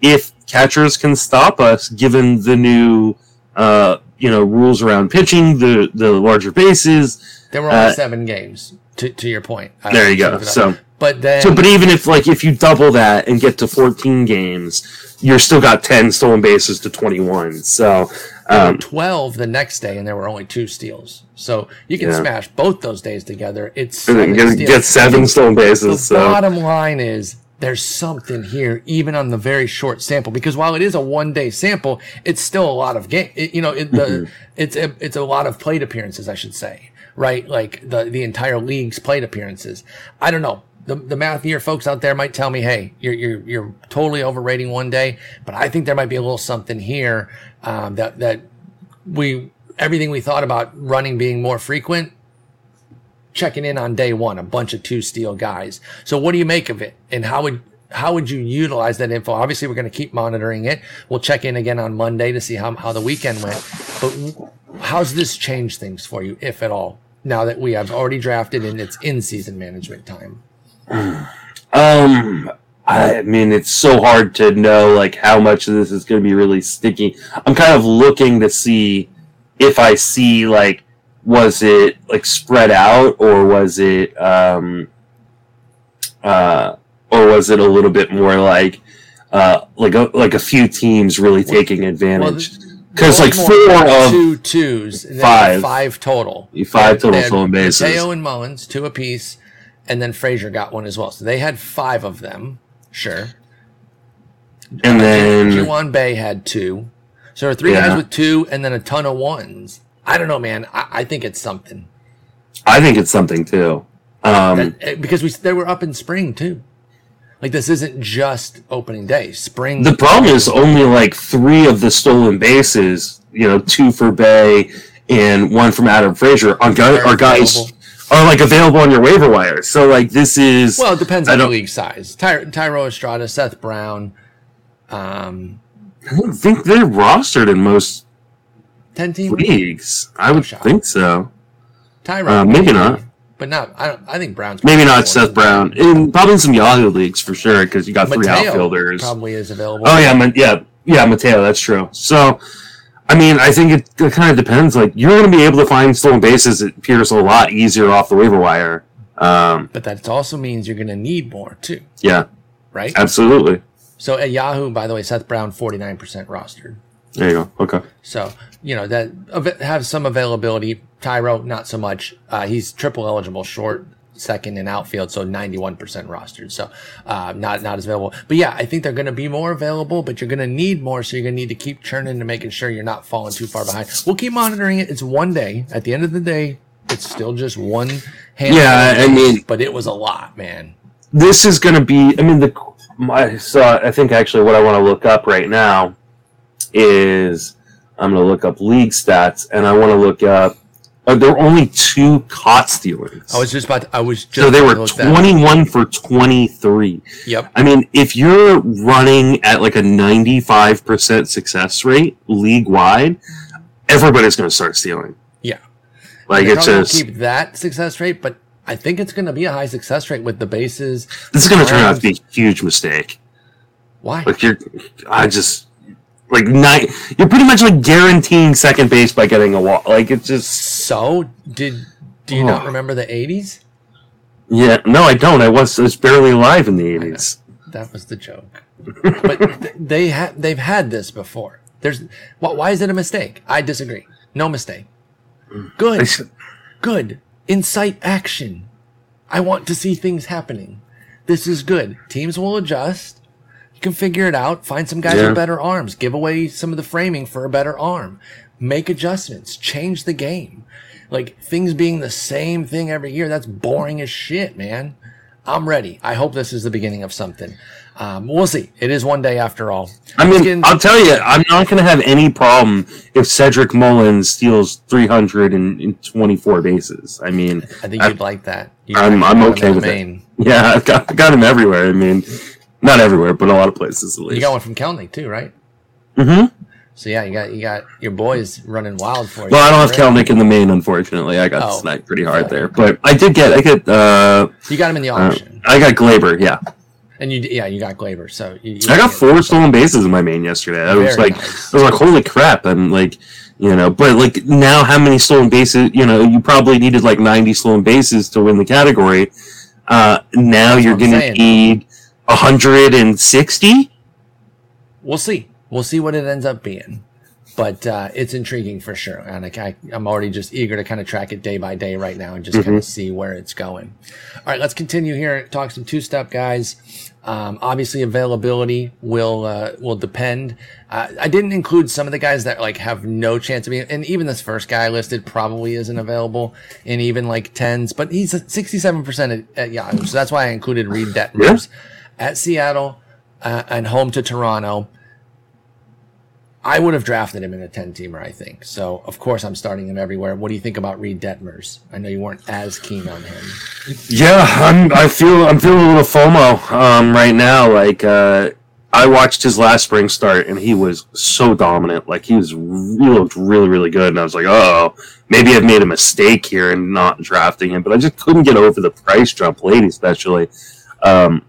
Speaker 2: if catchers can stop us given the new. Uh, you know rules around pitching the the larger bases
Speaker 1: There were only
Speaker 2: Uh,
Speaker 1: seven games. To, to your point.
Speaker 2: There you go so
Speaker 1: but then
Speaker 2: So, but even if like if you double that and get to 14 games, you're still got 10 stolen bases to 21. So, um,
Speaker 1: 12 the next day, and there were only two steals. So you can
Speaker 2: Yeah.
Speaker 1: smash both those days together. It's seven
Speaker 2: get, get seven stolen
Speaker 1: The
Speaker 2: bases. So, the
Speaker 1: bottom line is there's something here, even on the very short sample, because while it is a one day sample, it's still a lot of game. It, you know, it, the
Speaker 2: Mm-hmm.
Speaker 1: it's a, it's a lot of plate appearances, I should say, right? Like the the entire league's plate appearances. I don't know. The, the math year folks out there might tell me, hey, you're, you're, you're totally overrating one day, but I think there might be a little something here um, that that we everything we thought about running being more frequent checking in on day one, a bunch of two steel guys. So what do you make of it? And how would how would you utilize that info? Obviously, we're going to keep monitoring it. We'll check in again on Monday to see how, how the weekend went. But how's this change things for you, if at all, now that we have already drafted and it's in season management time?
Speaker 2: Um, I mean, it's so hard to know like how much of this is going to be really sticky. I'm kind of looking to see if I see like was it like spread out or was it um uh or was it a little bit more like uh like a like a few teams really taking advantage because like four of
Speaker 1: two twos, and
Speaker 2: five.
Speaker 1: five total,
Speaker 2: five total stolen bases.
Speaker 1: Mateo and Mullins, two apiece, and then Frazier got one as well. So they had five of them. Sure.
Speaker 2: and then
Speaker 1: Ji Hwan Bae had two. So there are three
Speaker 2: Yeah.
Speaker 1: guys with two and then a ton of ones. I don't know, man. I, I think it's something.
Speaker 2: I think it's something too. Um,
Speaker 1: That- because we they were up in spring too. Like this isn't just opening day. Spring.
Speaker 2: the problem is only like three of the stolen bases, you know, two for Bay and one from Adam Frazier are, guy,
Speaker 1: Are
Speaker 2: are guys. Are like available on your waiver wire. So like this is
Speaker 1: well, it depends on the league size. Ty, Thairo Estrada, Seth Brown, um,
Speaker 2: I don't think they're rostered in most
Speaker 1: ten team.
Speaker 2: leagues. I would
Speaker 1: shot.
Speaker 2: think so.
Speaker 1: Thairo,
Speaker 2: Uh, maybe not.
Speaker 1: but not. I don't. I think Brown's
Speaker 2: Maybe not Seth. Brown. In probably in some Yahoo leagues for sure because you got three outfielders.
Speaker 1: probably is available.
Speaker 2: Oh yeah, yeah, yeah, Mateo. That's true. So, I mean, I think it, it kind of depends. Like you're going to be able to find stolen bases. It appears a lot easier off the waiver wire. Um,
Speaker 1: But that also means you're going to need more too,
Speaker 2: yeah,
Speaker 1: right?
Speaker 2: absolutely.
Speaker 1: So at Yahoo, by the way, Seth Brown, 49% rostered.
Speaker 2: There you go. Okay.
Speaker 1: So, you know, that have some availability. Thairo, not so much. Uh, he's triple eligible, short, second in outfield, so 91% rostered. So, uh, not, not as available. But yeah, I think they're going to be more available, but you're going to need more. So you're going to need to keep churning and making sure you're not falling too far behind. We'll keep monitoring it. It's one day. At the end of the day, it's still just one hand.
Speaker 2: Yeah, I mean-
Speaker 1: but it was a lot, man.
Speaker 2: this is going to be. I mean, the my so I think actually what I want to look up right now is I'm going to look up league stats, and I want to look up. Uh, there were only two caught stealings.
Speaker 1: I was just about. To, I was just.
Speaker 2: so they were
Speaker 1: to look that
Speaker 2: 21 for 23.
Speaker 1: Yep.
Speaker 2: I mean, if you're running at like a 95% success rate league wide, everybody's going to start stealing.
Speaker 1: Yeah.
Speaker 2: Like it's just
Speaker 1: keep that success rate, but I think it's going to be a high success rate with the bases.
Speaker 2: this is going to turn out to be a huge mistake.
Speaker 1: Why?
Speaker 2: Like you're, I just like night. You're pretty much like guaranteeing second base by getting a walk. Like it's just
Speaker 1: So did do you not
Speaker 2: Oh.
Speaker 1: remember the '80s?
Speaker 2: yeah. No, I don't. I was I was barely alive in the 80s.
Speaker 1: That was the joke. but th- they had they've had this before. There's why, why is it a mistake? I disagree. No mistake. Good. Good. Incite action. I want to see things happening. This is good. Teams will adjust. Can figure it out. Find some guys
Speaker 2: Yeah.
Speaker 1: with better arms. Give away some of the framing for a better arm. Make adjustments. Change the game. Like things being the same thing every year, that's boring as shit, man. I'm ready. I hope this is the beginning of something. Um, we'll see. It is one day after all.
Speaker 2: I mean,
Speaker 1: get in-
Speaker 2: I'll tell you, I'm not going to have any problem if Cedric Mullins steals 324 bases. I mean,
Speaker 1: I think
Speaker 2: I-
Speaker 1: you'd like that. You
Speaker 2: I'm- I'm okay with it. Yeah, I've got, I got him everywhere. I mean, not everywhere, but a lot of places at least.
Speaker 1: You got one from Kelenic too, right?
Speaker 2: Mm hmm
Speaker 1: So yeah, you got you got your boys running wild for you.
Speaker 2: Well, I don't have
Speaker 1: Right?
Speaker 2: Kelenic in the main, unfortunately. I got
Speaker 1: Oh.
Speaker 2: sniped pretty hard there, but I did get, I get, uh,
Speaker 1: You got him in the
Speaker 2: uh,
Speaker 1: auction,
Speaker 2: I got Gleyber. Yeah,
Speaker 1: and you yeah you got Gleyber. So you, you
Speaker 2: I got four stolen bases in my main yesterday. I was like,
Speaker 1: nice.
Speaker 2: I was like, holy crap! I'm like, you know, but like now, how many stolen bases? You know, you probably needed like 90 stolen bases to win the category. Uh, now
Speaker 1: That's
Speaker 2: you're gonna
Speaker 1: saying.
Speaker 2: need 160.
Speaker 1: We'll see. We'll see what it ends up being. But uh, it's intriguing for sure, and I, I, I'm already just eager to kind of track it day by day right now and just kind
Speaker 2: Mm-hmm.
Speaker 1: of see where it's going. All right, let's continue here. Talk some two-step guys. Um, obviously, availability will uh, will depend. Uh, I didn't include some of the guys that like have no chance of being, and even this first guy I listed probably isn't available in even like tens, but he's 67 percent at, at Yahoo, so that's why I included Reid Detmers at Seattle uh, and home to Toronto. I would have drafted him in a 10 teamer, I think. So, of course, I'm starting him everywhere. What do you think about Reid Detmers? I know you weren't as keen on him.
Speaker 2: Yeah, I'm. I feel. I'm feeling a little FOMO um, right now. Like uh, I watched his last spring start, and he was so dominant. Like he was. He looked really, really good, and I was like, oh, maybe I've made a mistake here in not drafting him. But I just couldn't get over the price jump late, especially. Um,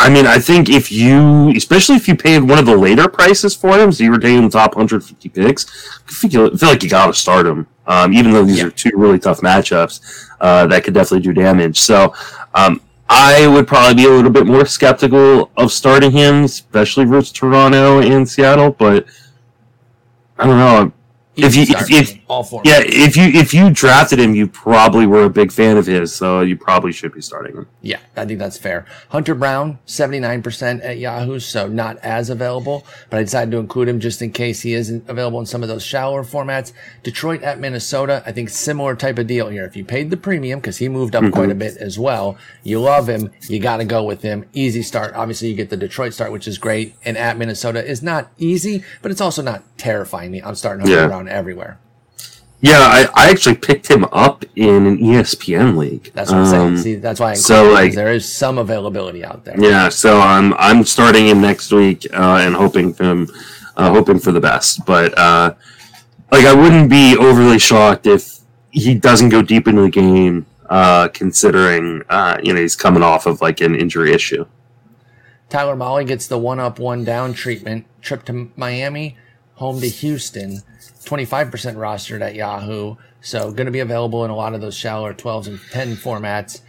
Speaker 2: I mean, I think if you, especially if you paid one of the later prices for him, so you were taking the top 150 picks, I feel, like you got to start him. Um, even though these
Speaker 1: Yeah.
Speaker 2: are two really tough matchups, uh, that could definitely do damage. So, um, I would probably be a little bit more skeptical of starting him, especially versus Toronto and Seattle. But I don't know. If you- if-
Speaker 1: four.
Speaker 2: Yeah, if you if you drafted him, you probably were a big fan of his, so you probably should be starting him.
Speaker 1: Yeah, I think that's fair. Hunter Brown, 79% at Yahoo, so not as available, but I decided to include him just in case he isn't available in some of those shallower formats. Detroit at Minnesota, I think similar type of deal here. If you paid the premium, because he moved up quite a mm-hmm. bit as well, you love him, you got to go with him. Easy start. Obviously, you get the Detroit start, which is great, and at Minnesota is not easy, but it's also not terrifying me. I'm starting Hunter
Speaker 2: Yeah.
Speaker 1: Brown everywhere.
Speaker 2: Yeah, I, I actually picked him up in an ESPN league.
Speaker 1: That's what I'm saying.
Speaker 2: Um,
Speaker 1: See, that's why I
Speaker 2: so, like-
Speaker 1: there is some availability out there.
Speaker 2: Yeah, so I'm I'm starting him next week uh, and hoping for him, uh, hoping for the best. But uh, like, I wouldn't be overly shocked if he doesn't go deep into the game, uh, considering uh, you know he's coming off of like an injury issue.
Speaker 1: Tyler Mahle gets the one up, one down treatment. Trip to Miami, home to Houston. 25% rostered at Yahoo. So going to be available in a lot of those shallower 12s and 10 formats.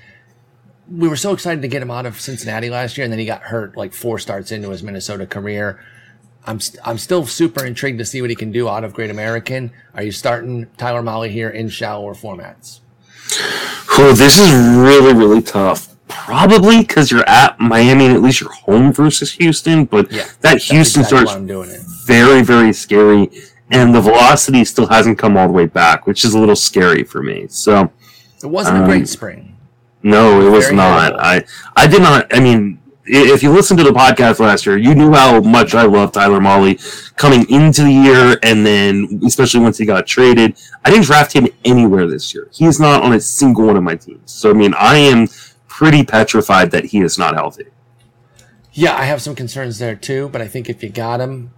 Speaker 1: We were so excited to get him out of Cincinnati last year, and then he got hurt like four starts into his Minnesota career. I'm st- I'm still super intrigued to see what he can do out of Great American. Are you starting Tyler Mahle here in shallower formats?
Speaker 2: Oh, this is really really tough. Probably because you're at Miami and at least you're home versus Houston, but
Speaker 1: Yeah,
Speaker 2: that Houston
Speaker 1: exactly
Speaker 2: starts
Speaker 1: I'm doing it.
Speaker 2: very, very scary, and the velocity still hasn't come all the way back, which is a little scary for me. So,
Speaker 1: It wasn't a
Speaker 2: Um,
Speaker 1: great spring.
Speaker 2: No, it was
Speaker 1: Very
Speaker 2: not. I I did not. I mean, if you listened to the podcast last year, you knew how much I love Tyler Mahle coming into the year, and then especially once he got traded. I didn't draft him anywhere this year. He's not on a single one of my teams. So I mean, I am pretty petrified that he is not healthy.
Speaker 1: Yeah, I have some concerns there too, but I think if you got him,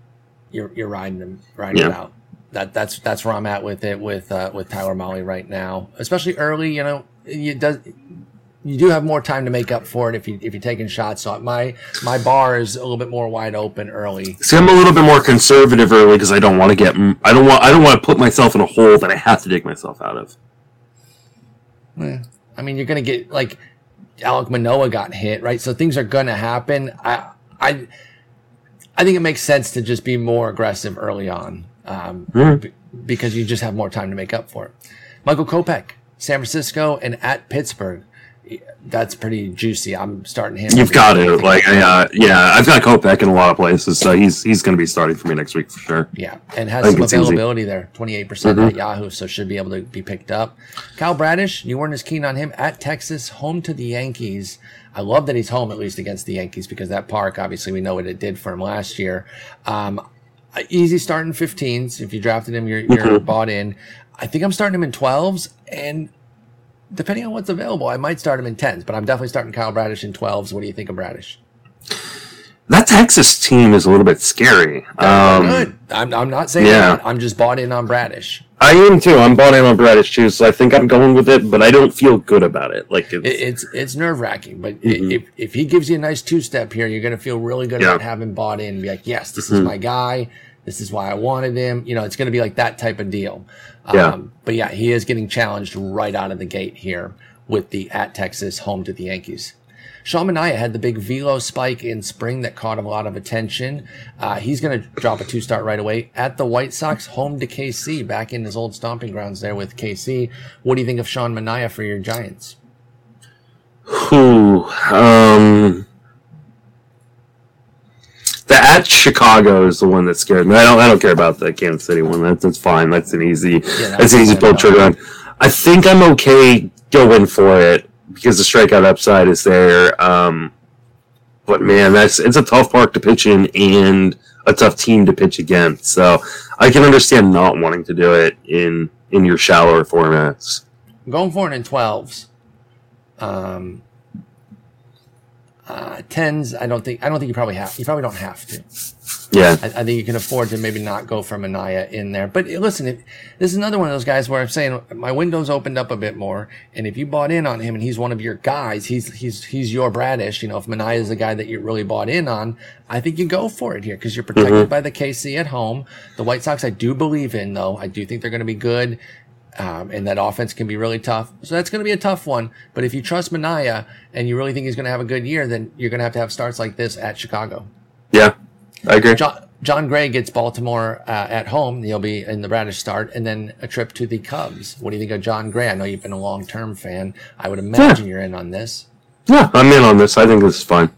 Speaker 1: you're you're riding him riding it out. That that's that's where I'm at with it with uh, with Tyler Mahle right now, especially early. You know, you does you do have more time to make up for it if you if you're taking shots. So my my bar is a little bit more wide open early.
Speaker 2: See, I'm a little bit more conservative early because I don't want to get. I don't want. I don't want to put myself in a hole that I have to dig myself out of.
Speaker 1: Eh, I mean, you're gonna get like Alek Manoah got hit, right? So things are gonna happen. I I I think it makes sense to just be more aggressive early on, um,
Speaker 2: Mhm.
Speaker 1: b- because you just have more time to make up for it. Michael Kopech, San Francisco, and at Pittsburgh. That's pretty juicy. I'm starting him.
Speaker 2: You've got to like, uh, yeah. I've got Kopech in a lot of places, so he's he's going to be starting for me next week for sure.
Speaker 1: Yeah, and has some
Speaker 2: it's easy.
Speaker 1: availability there. Twenty eight percent
Speaker 2: Mhm.
Speaker 1: at Yahoo, so should be able to be picked up. Kyle Bradish, you weren't as keen on him at Texas, home to the Yankees. I love that he's home at least against the Yankees because that park, obviously, we know what it did for him last year. Um, easy starting 15s. If you drafted him, you're, you're
Speaker 2: Mhm.
Speaker 1: bought in. I think I'm starting him in 12s, and depending on what's available, I might start him in 10s. But I'm definitely starting Kyle Bradish in 12s. What do you think of Bradish?
Speaker 2: That Texas team is a little bit scary. Um,
Speaker 1: good. I'm, I'm not saying
Speaker 2: yeah.
Speaker 1: that. I'm just bought in on Bradish.
Speaker 2: I am too. I'm bought in on Bradish too, so I think I'm going with it, but I don't feel good about it. Like it's,
Speaker 1: It, it's it's nerve wracking, but i
Speaker 2: Mhm.
Speaker 1: if if he gives you a nice two step here, you're gonna feel really good
Speaker 2: Yeah.
Speaker 1: about having bought in. And be like, yes, this is
Speaker 2: Mhm.
Speaker 1: my guy. This is why I wanted him. You know, it's gonna be like that type of deal.
Speaker 2: Yeah.
Speaker 1: Um, but yeah, he is getting challenged right out of the gate here with the at Texas home to the Yankees. Sean Manaea had the big velo spike in spring that caught a lot of attention. Uh, he's going to drop a two start right away at the White Sox, home to KC, back in his old stomping grounds there with KC. What do you think of Sean Manaea for your Giants?
Speaker 2: who um the at Chicago is the one that scared me. I don't I don't care about the Kansas City one. That, that's fine. That's an easy
Speaker 1: that
Speaker 2: that's an easy pull trigger on. I think I'm okay going for it because the strikeout upside is there. Um but man, that's it's a tough park to pitch in and a tough team to pitch against. So I can understand not wanting to do it in in your shallower formats.
Speaker 1: I'm going for it in 12s. Um, uh, 10s, I don't think, I don't think you probably have, you probably don't have to.
Speaker 2: Yeah.
Speaker 1: I, I think you can afford to maybe not go for Manaea in there. But eh, listen, if, this is another one of those guys where I'm saying my window's opened up a bit more, and if you bought in on him and he's one of your guys, he's he's he's your Bradish. You know, if Manaea is the guy that you really bought in on, I think you go for it here because you're protected by the KC at home. The White Sox, I do believe in though. I do think they're going to be good. Um, and that offense can be really tough. So that's going to be a tough one. But if you trust Manaea and you really think he's going to have a good year, then you're going to have to have starts like this at Chicago.
Speaker 2: Yeah. I agree.
Speaker 1: John, Jon Gray gets Baltimore uh, at home. He'll be in the Bradish start, and then a trip to the Cubs. What do you think of Jon Gray? I know you've been a long term fan. I would imagine you're in on this.
Speaker 2: Yeah, I'm in on this. I think this is fine.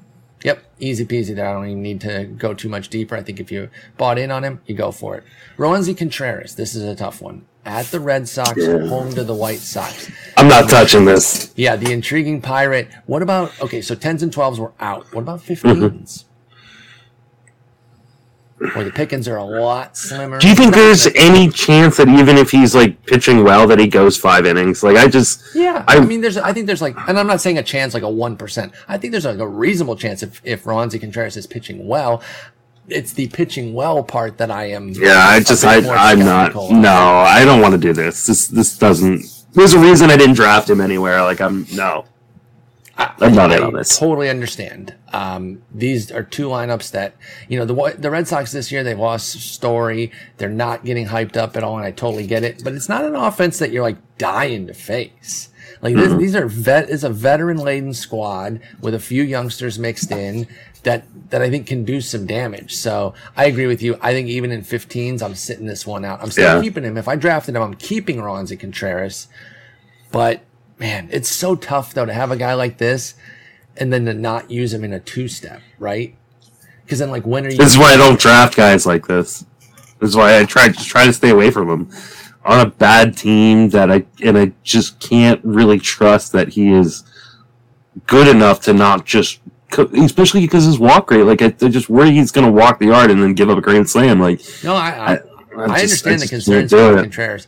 Speaker 1: Yep, easy peasy there. I don't even need to go too much deeper. I think if you bought in on him, you go for it. Roansy Contreras, this is a tough one. At the Red Sox,
Speaker 2: Yeah.
Speaker 1: home to the White Sox.
Speaker 2: I'm not touching this.
Speaker 1: Yeah, the intriguing pirate. What about okay? So tens and twelves were out. What about 15s? Where mm-hmm. the pickings are a lot slimmer.
Speaker 2: Do you think there's any chance that even if he's like pitching well, that he goes five innings? Like I just,
Speaker 1: Yeah, I,
Speaker 2: I-
Speaker 1: mean, there's. I think there's like, and I'm not saying a chance like a one percent. I think there's like a reasonable chance if if Roansy Contreras is pitching well. It's the pitching well part that I am.
Speaker 2: yeah, I just, I I'm not. No, I don't want to do this. This, this doesn't. There's a reason I didn't draft him anywhere. Like I'm no.
Speaker 1: I,
Speaker 2: I'm not in on this.
Speaker 1: Totally understand. Um, these are two lineups that you know the the Red Sox this year they've lost Story. They're not getting hyped up at all, and I totally get it. But it's not an offense that you're like dying to face. Like this, these are vet is a veteran laden squad with a few youngsters mixed in that that I think can do some damage. So I agree with you. I think even in 15s, I'm sitting this one out. I'm still
Speaker 2: Yeah.
Speaker 1: keeping him. If I drafted him, I'm keeping Roansy Contreras. But man, it's so tough though to have a guy like this and then to not use him in a two step, right? Because then, like, when are you?
Speaker 2: This is why I don't draft guys like this. This is why I try to try to stay away from him. On a bad team that I and I just can't really trust that he is good enough to not just, especially because his walk rate. Like I, I just worry he's going to walk the yard and then give up a grand slam. Like
Speaker 1: No, I I,
Speaker 2: I just-
Speaker 1: understand the concerns about. Contreras.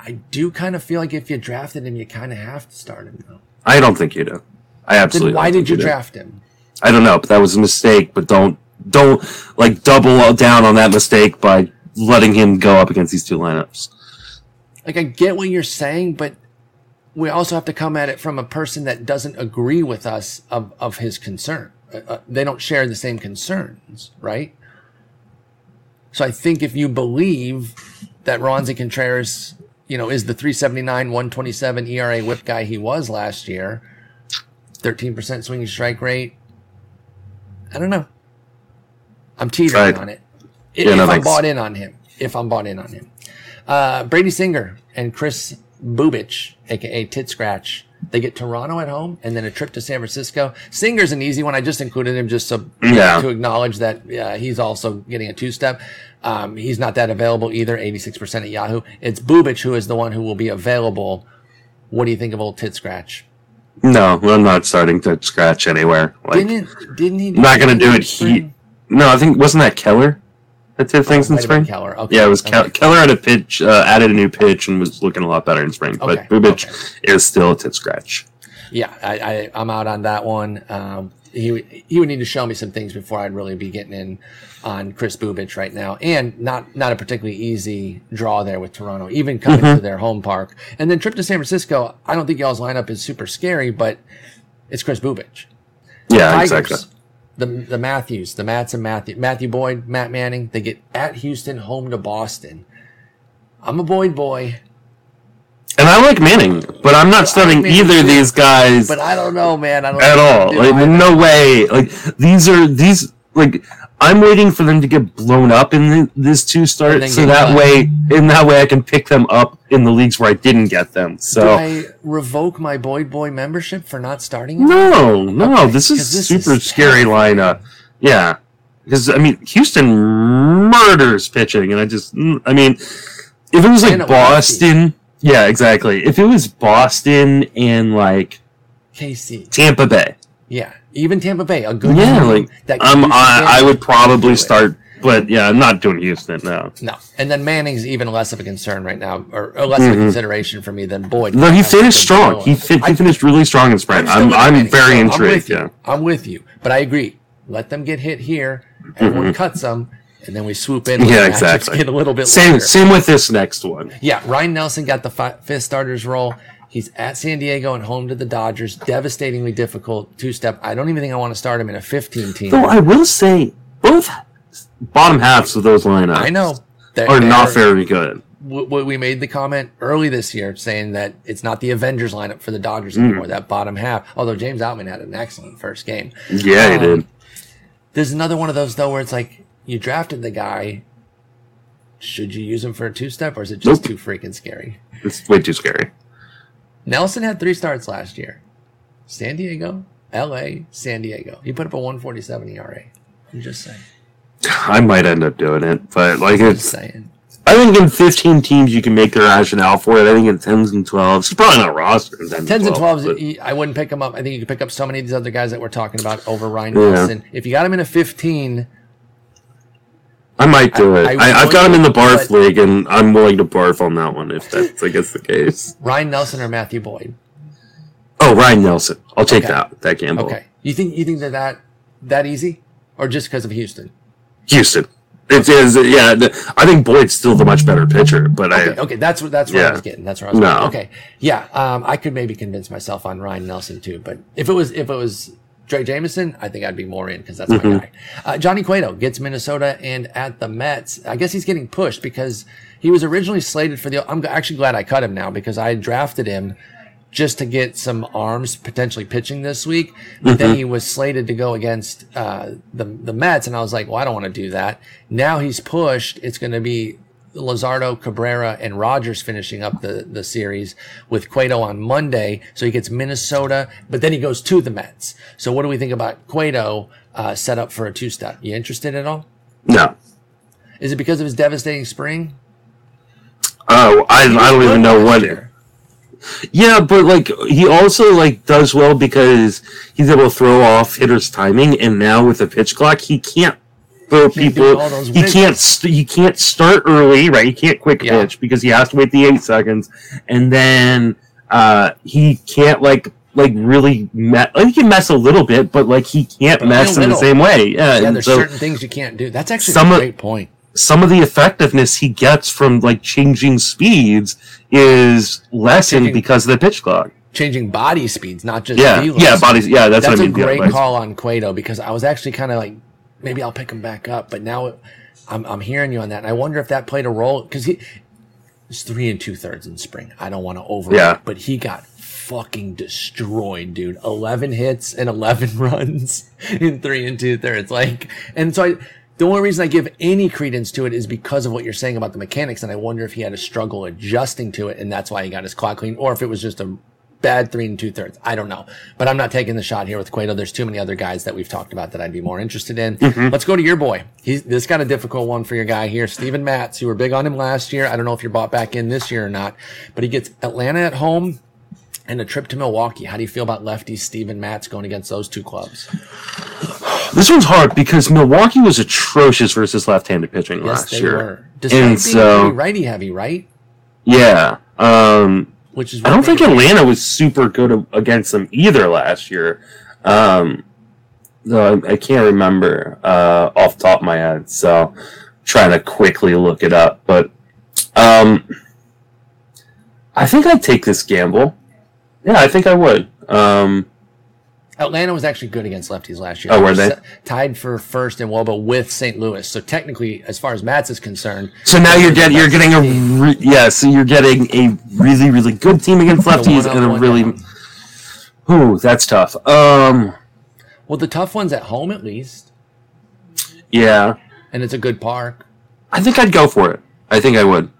Speaker 1: I do kind of feel like if you drafted him, you kind of have to start him though.
Speaker 2: I don't think you do. I absolutely.
Speaker 1: Then why did you
Speaker 2: do.
Speaker 1: draft him?
Speaker 2: I don't know, but that was a mistake. But don't don't like double down on that mistake by letting him go up against these two lineups.
Speaker 1: Like I get what you're saying, but we also have to come at it from a person that doesn't agree with us of, of his concern. Uh, uh, they don't share the same concerns, right? So I think if you believe that Roansy Contreras, you know, is the 379, 127 ERA whip guy he was last year, 13% swinging strike rate, I don't know. I'm teetering
Speaker 2: Right.
Speaker 1: on it. If,
Speaker 2: Yeah, no,
Speaker 1: if I'm
Speaker 2: thanks.
Speaker 1: bought in on him. If I'm bought in on him. Uh, Brady Singer and Chris Bubic, aka Tit Scratch, they get Toronto at home and then a trip to San Francisco. Singer's an easy one. I just included him just so
Speaker 2: Yeah.
Speaker 1: to acknowledge that uh, he's also getting a two step. Um, he's not that available either, 86% at Yahoo. It's Bubic who is the one who will be available. What do you think of old Tit Scratch?
Speaker 2: No, I'm not starting to scratch anywhere. Like,
Speaker 1: Didn't didn't he?
Speaker 2: not gonna do it. He no, I think wasn't that Keller that did things
Speaker 1: Oh,
Speaker 2: in
Speaker 1: might have been
Speaker 2: spring.
Speaker 1: Keller. Okay.
Speaker 2: Yeah, it was
Speaker 1: okay.
Speaker 2: Ke- Keller had a pitch, uh, added a new pitch, and was looking a lot better in spring.
Speaker 1: Okay,
Speaker 2: But Bubic
Speaker 1: okay.
Speaker 2: is still a tit scratch.
Speaker 1: Yeah, I, I I'm out on that one. Um, he would- he would need to show me some things before I'd really be getting in on Chris Bubic right now, and not not a particularly easy draw there with Toronto, even coming
Speaker 2: Mm-hmm.
Speaker 1: to their home park, and then trip to San Francisco. I don't think y'all's lineup is super scary, but it's Chris Bubic.
Speaker 2: Yeah,
Speaker 1: Tigers,
Speaker 2: exactly.
Speaker 1: The the Matthews, the Matts and Matthew Matthew Boyd, Matt Manning. They get at Houston, home to Boston. I'm a Boyd boy,
Speaker 2: And I like Manning, but I'm not
Speaker 1: Manning
Speaker 2: either of these guys
Speaker 1: but I don't know, man. I don't
Speaker 2: at all. Like, no way. Like these are these like I'm waiting for them to get blown up in the, this two start, so that
Speaker 1: cut.
Speaker 2: way, in that way, I can pick them up in the leagues where I didn't get them. So
Speaker 1: I revoke my Boyd Boy membership for not starting?
Speaker 2: no, no,
Speaker 1: Okay,
Speaker 2: this is
Speaker 1: this
Speaker 2: super
Speaker 1: is
Speaker 2: scary lineup. Yeah, because I mean, Houston murders pitching, and I just, mm, I mean, if it was like
Speaker 1: And it was
Speaker 2: Boston, yeah, exactly. If it was Boston and like
Speaker 1: KC.
Speaker 2: Tampa Bay,
Speaker 1: Yeah, even Tampa Bay, a good
Speaker 2: yeah, like
Speaker 1: that
Speaker 2: um, I, I would probably start, but yeah, I'm not doing Houston. No,
Speaker 1: No, and then Manning's even less of a concern right now, or, or less of a consideration for me than Boyd.
Speaker 2: no, Mm-hmm. he finished strong. He fit,
Speaker 1: I-
Speaker 2: he finished really strong in spring. I'm, I'm
Speaker 1: Manning,
Speaker 2: very
Speaker 1: so
Speaker 2: intrigued.
Speaker 1: I'm
Speaker 2: yeah.
Speaker 1: I'm with you, but I agree. Let them get hit here. Everyone cuts them, and then we swoop in.
Speaker 2: Mm-hmm. Yeah, exactly.
Speaker 1: Get a little bit
Speaker 2: Same,
Speaker 1: later.
Speaker 2: same with this next one.
Speaker 1: Yeah, Ryne Nelson got the fi- fifth starter's role. He's at San Diego and home to the Dodgers. Devastatingly difficult two step. I don't even think I want to start him in a 15 team.
Speaker 2: Though I will say, both bottom halves of those lineups
Speaker 1: I know. They're-
Speaker 2: are not
Speaker 1: they're-
Speaker 2: very good.
Speaker 1: w- we made the comment early this year saying that it's not the Avengers lineup for the Dodgers
Speaker 2: Mm.
Speaker 1: anymore, that bottom half. Although James Outman had an excellent first game.
Speaker 2: Yeah, he
Speaker 1: Um,
Speaker 2: did.
Speaker 1: There's another one of those, though, where it's like you drafted the guy. Should you use him for a two step or is it just
Speaker 2: Nope.
Speaker 1: too freaking scary?
Speaker 2: It's way too scary.
Speaker 1: Nelson had three starts last year San Diego, LA, San Diego. He put up a 147 ERA. I'm just saying.
Speaker 2: I might end up doing it, but like
Speaker 1: Just
Speaker 2: it's.
Speaker 1: saying.
Speaker 2: I think in 15 teams you can make the rationale for it. I think in 10s and 12s, it's probably not roster. 10s
Speaker 1: 10s and 12s,
Speaker 2: but-
Speaker 1: y- I wouldn't pick him up. I think you could pick up so many of these other guys that we're talking about over Ryne
Speaker 2: Yeah.
Speaker 1: Nelson. If you got him in a 15,
Speaker 2: I might do
Speaker 1: I-
Speaker 2: it.
Speaker 1: I
Speaker 2: have got him in the barf league, and I'm willing to barf on that one if that's I guess the case. <laughs>
Speaker 1: Ryne Nelson or Matthew Boyd.
Speaker 2: Oh, Ryne Nelson. I'll take
Speaker 1: Okay.
Speaker 2: that. That gamble.
Speaker 1: Okay. You think you think they're that that easy, or just because of Houston?
Speaker 2: Houston. It is. Yeah. the- I think Boyd's still the much better pitcher, but I.
Speaker 1: Okay, okay, that's what that's what I was getting. That's where I was.
Speaker 2: No.
Speaker 1: Okay, yeah, um, I could maybe convince myself on Ryne Nelson too, but if it was if it was Drey Jameson, I think I'd be more in because that's
Speaker 2: Mm-hmm.
Speaker 1: my guy. Uh, Johnny Cueto gets Minnesota and at the Mets. I guess he's getting pushed because he was originally slated for the. I'm actually glad I cut him now because I drafted him just to get some arms potentially pitching this week. But then he was slated to go against uh, the the Mets, and I was like, well, I don't want to do that. Now he's pushed. It's going to be Luzardo, Cabrera, and Rogers finishing up the, the series with Cueto on Monday. So he gets Minnesota, but then he goes to the Mets. So what do we think about Cueto uh, set up for a two step? You interested at all?
Speaker 2: No.
Speaker 1: Is it because of his devastating spring?
Speaker 2: Oh, I, I don't even know what.
Speaker 1: year.
Speaker 2: Yeah, but like he also like does well because he's able to throw off hitters' timing, and now with the pitch clock, he can't
Speaker 1: Can't
Speaker 2: people. He can't. St- he can't start early, right? He can't quick
Speaker 1: Yeah.
Speaker 2: pitch because he has to wait the eight seconds, and then uh he can't like like really me- like he can mess a little bit, but like he can't
Speaker 1: But
Speaker 2: mess
Speaker 1: a
Speaker 2: in the same way. Yeah,
Speaker 1: Yeah, there's
Speaker 2: so
Speaker 1: certain things you can't do. That's actually
Speaker 2: Some
Speaker 1: a
Speaker 2: of-
Speaker 1: great point.
Speaker 2: some of the effectiveness he gets from like changing speeds is lessened
Speaker 1: Changing-
Speaker 2: because of the pitch clock.
Speaker 1: Changing body speeds, not just
Speaker 2: Yeah, yeah, bodies. Yeah, that's,
Speaker 1: That's
Speaker 2: what I
Speaker 1: a
Speaker 2: mean. yeah,
Speaker 1: great
Speaker 2: right.
Speaker 1: call on Cueto because I was actually kind of like, maybe I'll pick him back up, but now I'm, I'm hearing you on that, and I wonder if that played a role because he was three and two thirds in spring. I don't want to over,
Speaker 2: Yeah.
Speaker 1: but he got fucking destroyed, dude. Eleven hits and eleven <laughs> runs in three and two thirds, like, and so I. The only reason I give any credence to it is because of what you're saying about the mechanics, and I wonder if he had a struggle adjusting to it, and that's why he got his clock clean, or if it was just a bad three and two thirds. I don't know, but I'm not taking the shot here with Cueto. There's too many other guys that we've talked about that I'd be more interested in. Let's go to your boy. He's this got a difficult one for your guy here, Steven Matz. You were big on him last year. I don't know if you're bought back in this year or not, but he gets Atlanta at home and a trip to Milwaukee. How do you feel about lefty Steven Matz going against those two clubs?
Speaker 2: This one's hard because Milwaukee was atrocious versus left-handed pitching
Speaker 1: Yes,
Speaker 2: last year.
Speaker 1: were. Despite
Speaker 2: And
Speaker 1: being
Speaker 2: so-
Speaker 1: righty heavy, right?
Speaker 2: Yeah. Um,
Speaker 1: Which is
Speaker 2: I don't think Atlanta was super good against them either last year. Um, though I, I can't remember uh, off the top of my head, so I'm trying to quickly look it up. But um, I think I'd take this gamble. Yeah, I think I would. Um,
Speaker 1: Atlanta was actually good against lefties last year.
Speaker 2: Oh, were they?
Speaker 1: Tied for first in WOBA with St. Louis. So technically, as far as Matz is concerned,
Speaker 2: so now you're getting you're getting a re- yeah. So you're getting a really really good team against lefties and a really
Speaker 1: down.
Speaker 2: ooh that's tough. Um,
Speaker 1: well, the tough one's at home at least,
Speaker 2: yeah,
Speaker 1: and it's a good park.
Speaker 2: I think I'd go for it. I think I would.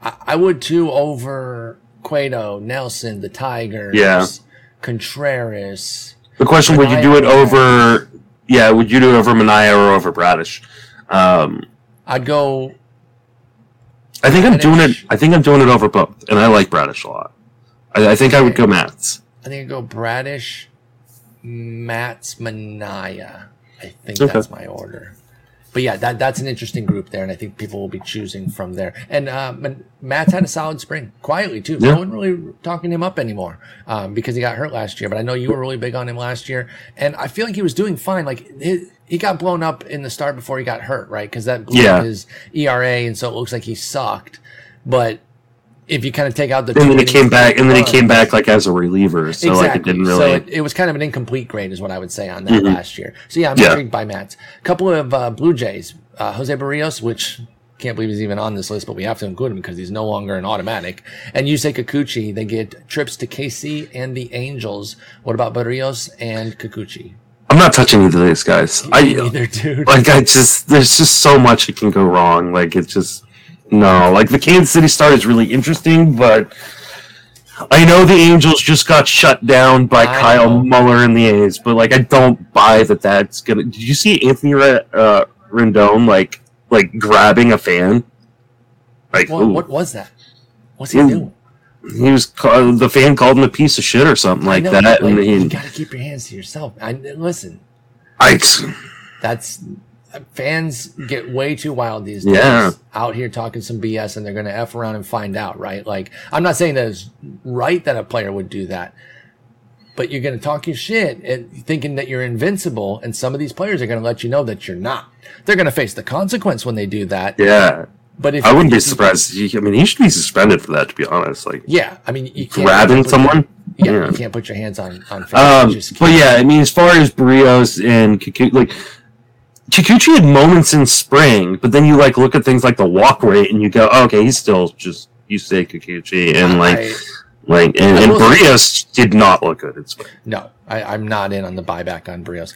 Speaker 1: I, I would too over Cueto, Nelson, the Tigers,
Speaker 2: Yeah.
Speaker 1: Contreras.
Speaker 2: The question: Would you do it over? Yeah, would you do it over Manaea or over Bradish? Um,
Speaker 1: I'd go.
Speaker 2: I think I'm doing it. I think I'm doing it over both, and I like Bradish a lot. I, I think I would go Matz.
Speaker 1: I think I'd go Bradish, Matz, Manaea. I think
Speaker 2: Okay.
Speaker 1: that's my order. But yeah, that that's an interesting group there, and I think people will be choosing from there. And uh, Man- Matz had a solid spring, quietly too.
Speaker 2: Yeah.
Speaker 1: No one really talking him up anymore um, because he got hurt last year. But I know you were really big on him last year, and I feel like he was doing fine. Like his, he got blown up in the start before he got hurt, right? Because that blew
Speaker 2: Yeah.
Speaker 1: up his ERA, and so it looks like he sucked. But if you kind of take out the
Speaker 2: And then he came back, and then he came back like as a reliever. So like it didn't really.
Speaker 1: so it, it was kind of an incomplete grade, is what I would say on that
Speaker 2: Mhm.
Speaker 1: last year. So yeah, I'm
Speaker 2: Yeah.
Speaker 1: intrigued by Matz. A couple of uh, Blue Jays, uh, Jose Berrios, which can't believe he's even on this list, but we have to include him because he's no longer an automatic. And Yusei Kikuchi, they get trips to KC and the Angels. What about Berrios and Kikuchi?
Speaker 2: I'm not touching either of these guys. I
Speaker 1: Either dude.
Speaker 2: like. I just there's just so much that can go wrong. Like it's just no. Like the Kansas City start is really interesting, but. I know the Angels just got shut down by
Speaker 1: I
Speaker 2: Kyle
Speaker 1: know.
Speaker 2: Muller and the A's, but like I don't buy that that's gonna. Did you see Anthony uh, Rendon like like grabbing a fan? Like
Speaker 1: what, what was that? What's he doing?
Speaker 2: he was ca- the fan called him a piece of shit or something like
Speaker 1: know,
Speaker 2: that,
Speaker 1: but,
Speaker 2: and
Speaker 1: like, you got to keep your hands to yourself. I, listen,
Speaker 2: I,
Speaker 1: that's fans get way too wild these days
Speaker 2: Yeah.
Speaker 1: out here talking some bs and they're going to f around and find out right like i'm not saying that it's right that a player would do that but you're going to talk your shit and thinking that you're invincible and some of these players are going to let you know that you're not they're going to face the consequence when they do that
Speaker 2: yeah,
Speaker 1: but if
Speaker 2: I wouldn't be surprised. He- I mean, he should be suspended for that. To be honest, like
Speaker 1: yeah i mean you can't
Speaker 2: grabbing
Speaker 1: put
Speaker 2: someone.
Speaker 1: yeah,
Speaker 2: Yeah.
Speaker 1: you can't put your hands on on fans.
Speaker 2: Um, but yeah, I mean, as far as Berrios and like Kikuchi had moments in spring, but then you like look at things like the walk rate, and you go, oh, okay, he's still just you say Kikuchi, and like
Speaker 1: I-
Speaker 2: like and, and Berrios did not look good in spring.
Speaker 1: No, I, I'm not in on the buyback on Berrios.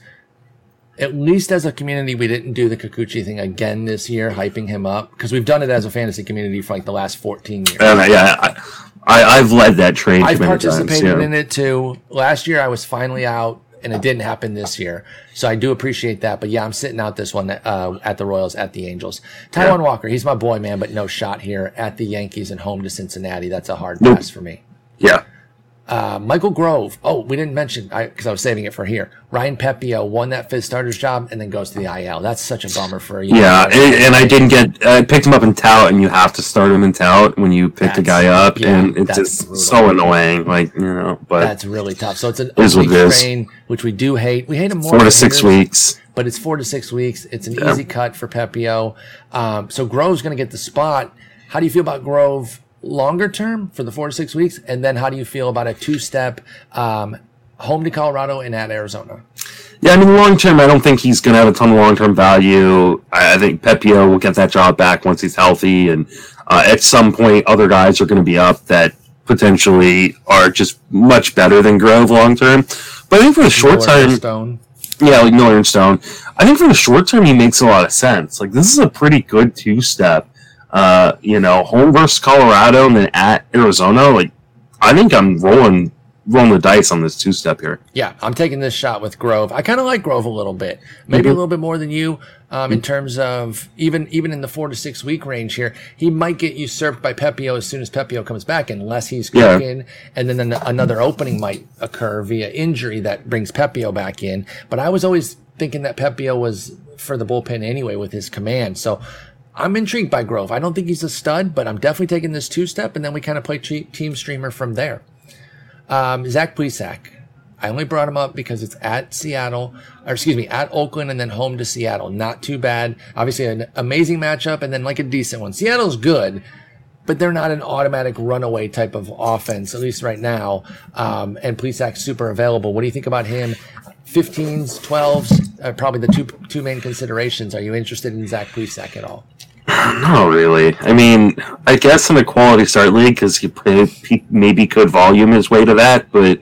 Speaker 1: At least as a community, we didn't do the Kikuchi thing again this year, hyping him up because we've done it as a fantasy community for like the last 14 years.
Speaker 2: I, yeah, I, I, I've led that train.
Speaker 1: I've
Speaker 2: too many
Speaker 1: participated
Speaker 2: times, yeah.
Speaker 1: in it too. Last year, I was finally out, and it didn't happen this year. So I do appreciate that. But yeah, I'm sitting out this one uh, at the Royals, at the Angels. Taijuan
Speaker 2: Yeah.
Speaker 1: Walker, he's my boy, man, but no shot here at the Yankees and home to Cincinnati. That's a hard
Speaker 2: Nope.
Speaker 1: pass for me.
Speaker 2: Yeah.
Speaker 1: Uh, Michael Grove. Oh, we didn't mention because I, was saving it for here. Ryan Pepiot won that fifth starter's job and then goes to the IL. That's such a bummer for you.
Speaker 2: Yeah, and, and I didn't get. I picked him up in tout, and you have to start him in tout when you pick the
Speaker 1: That's-
Speaker 2: guy up,
Speaker 1: yeah,
Speaker 2: and it's just
Speaker 1: brutal.
Speaker 2: so annoying. Like you know, but
Speaker 1: That's really tough. So it's an
Speaker 2: Is what
Speaker 1: oblique
Speaker 2: it is.
Speaker 1: strain, which we do hate. We hate him more
Speaker 2: four
Speaker 1: for
Speaker 2: to six weeks.
Speaker 1: but it's four to six weeks. It's an
Speaker 2: Yeah.
Speaker 1: easy cut for Pepiot. Um, so Grove's going to get the spot. How do you feel about Grove longer term for the four to six weeks? And then how do you feel about a two step um, home to Colorado and at Arizona?
Speaker 2: Yeah, I mean, long term, I don't think he's going to have a ton of long term value. I, I think Pepiot will get that job back once he's healthy, and uh, at some point, other guys are going to be up that potentially are just much better than Grove long term. But I think for the short term,
Speaker 1: Stone.
Speaker 2: yeah, like Miller and Stone, I think for the short term, he makes a lot of sense. Like this is a pretty good two step. Uh, you know, home versus Colorado and then at Arizona. Like, I think I'm rolling rolling the dice on this two step here.
Speaker 1: Yeah, I'm taking this shot with Grove. I kind of like Grove a little bit, maybe
Speaker 2: Mhm.
Speaker 1: a little bit more than you, um, in terms of even even in the four to six week range here. He might get usurped by Pepiot as soon as Pepiot comes back, unless he's
Speaker 2: Yeah.
Speaker 1: cooking, and then an- another opening might occur via injury that brings Pepiot back in. But I was always thinking that Pepiot was for the bullpen anyway with his command, so. I'm intrigued by Grove. I don't think he's a stud, but I'm definitely taking this two step, and then we kind of play te- team streamer from there. Um, Zach Plesac. I only brought him up because it's at Seattle, or excuse me, at Oakland and then home to Seattle. Not too bad. Obviously, an amazing matchup and then like a decent one. Seattle's good, but they're not an automatic runaway type of offense, at least right now. Um, and Plesac's super available. What do you think about him? 15s, 12s, are probably the two two main considerations. Are you interested in Zach Plesac at all?
Speaker 2: Not really. I mean, I guess in a quality start league because he he maybe could volume his way to that, but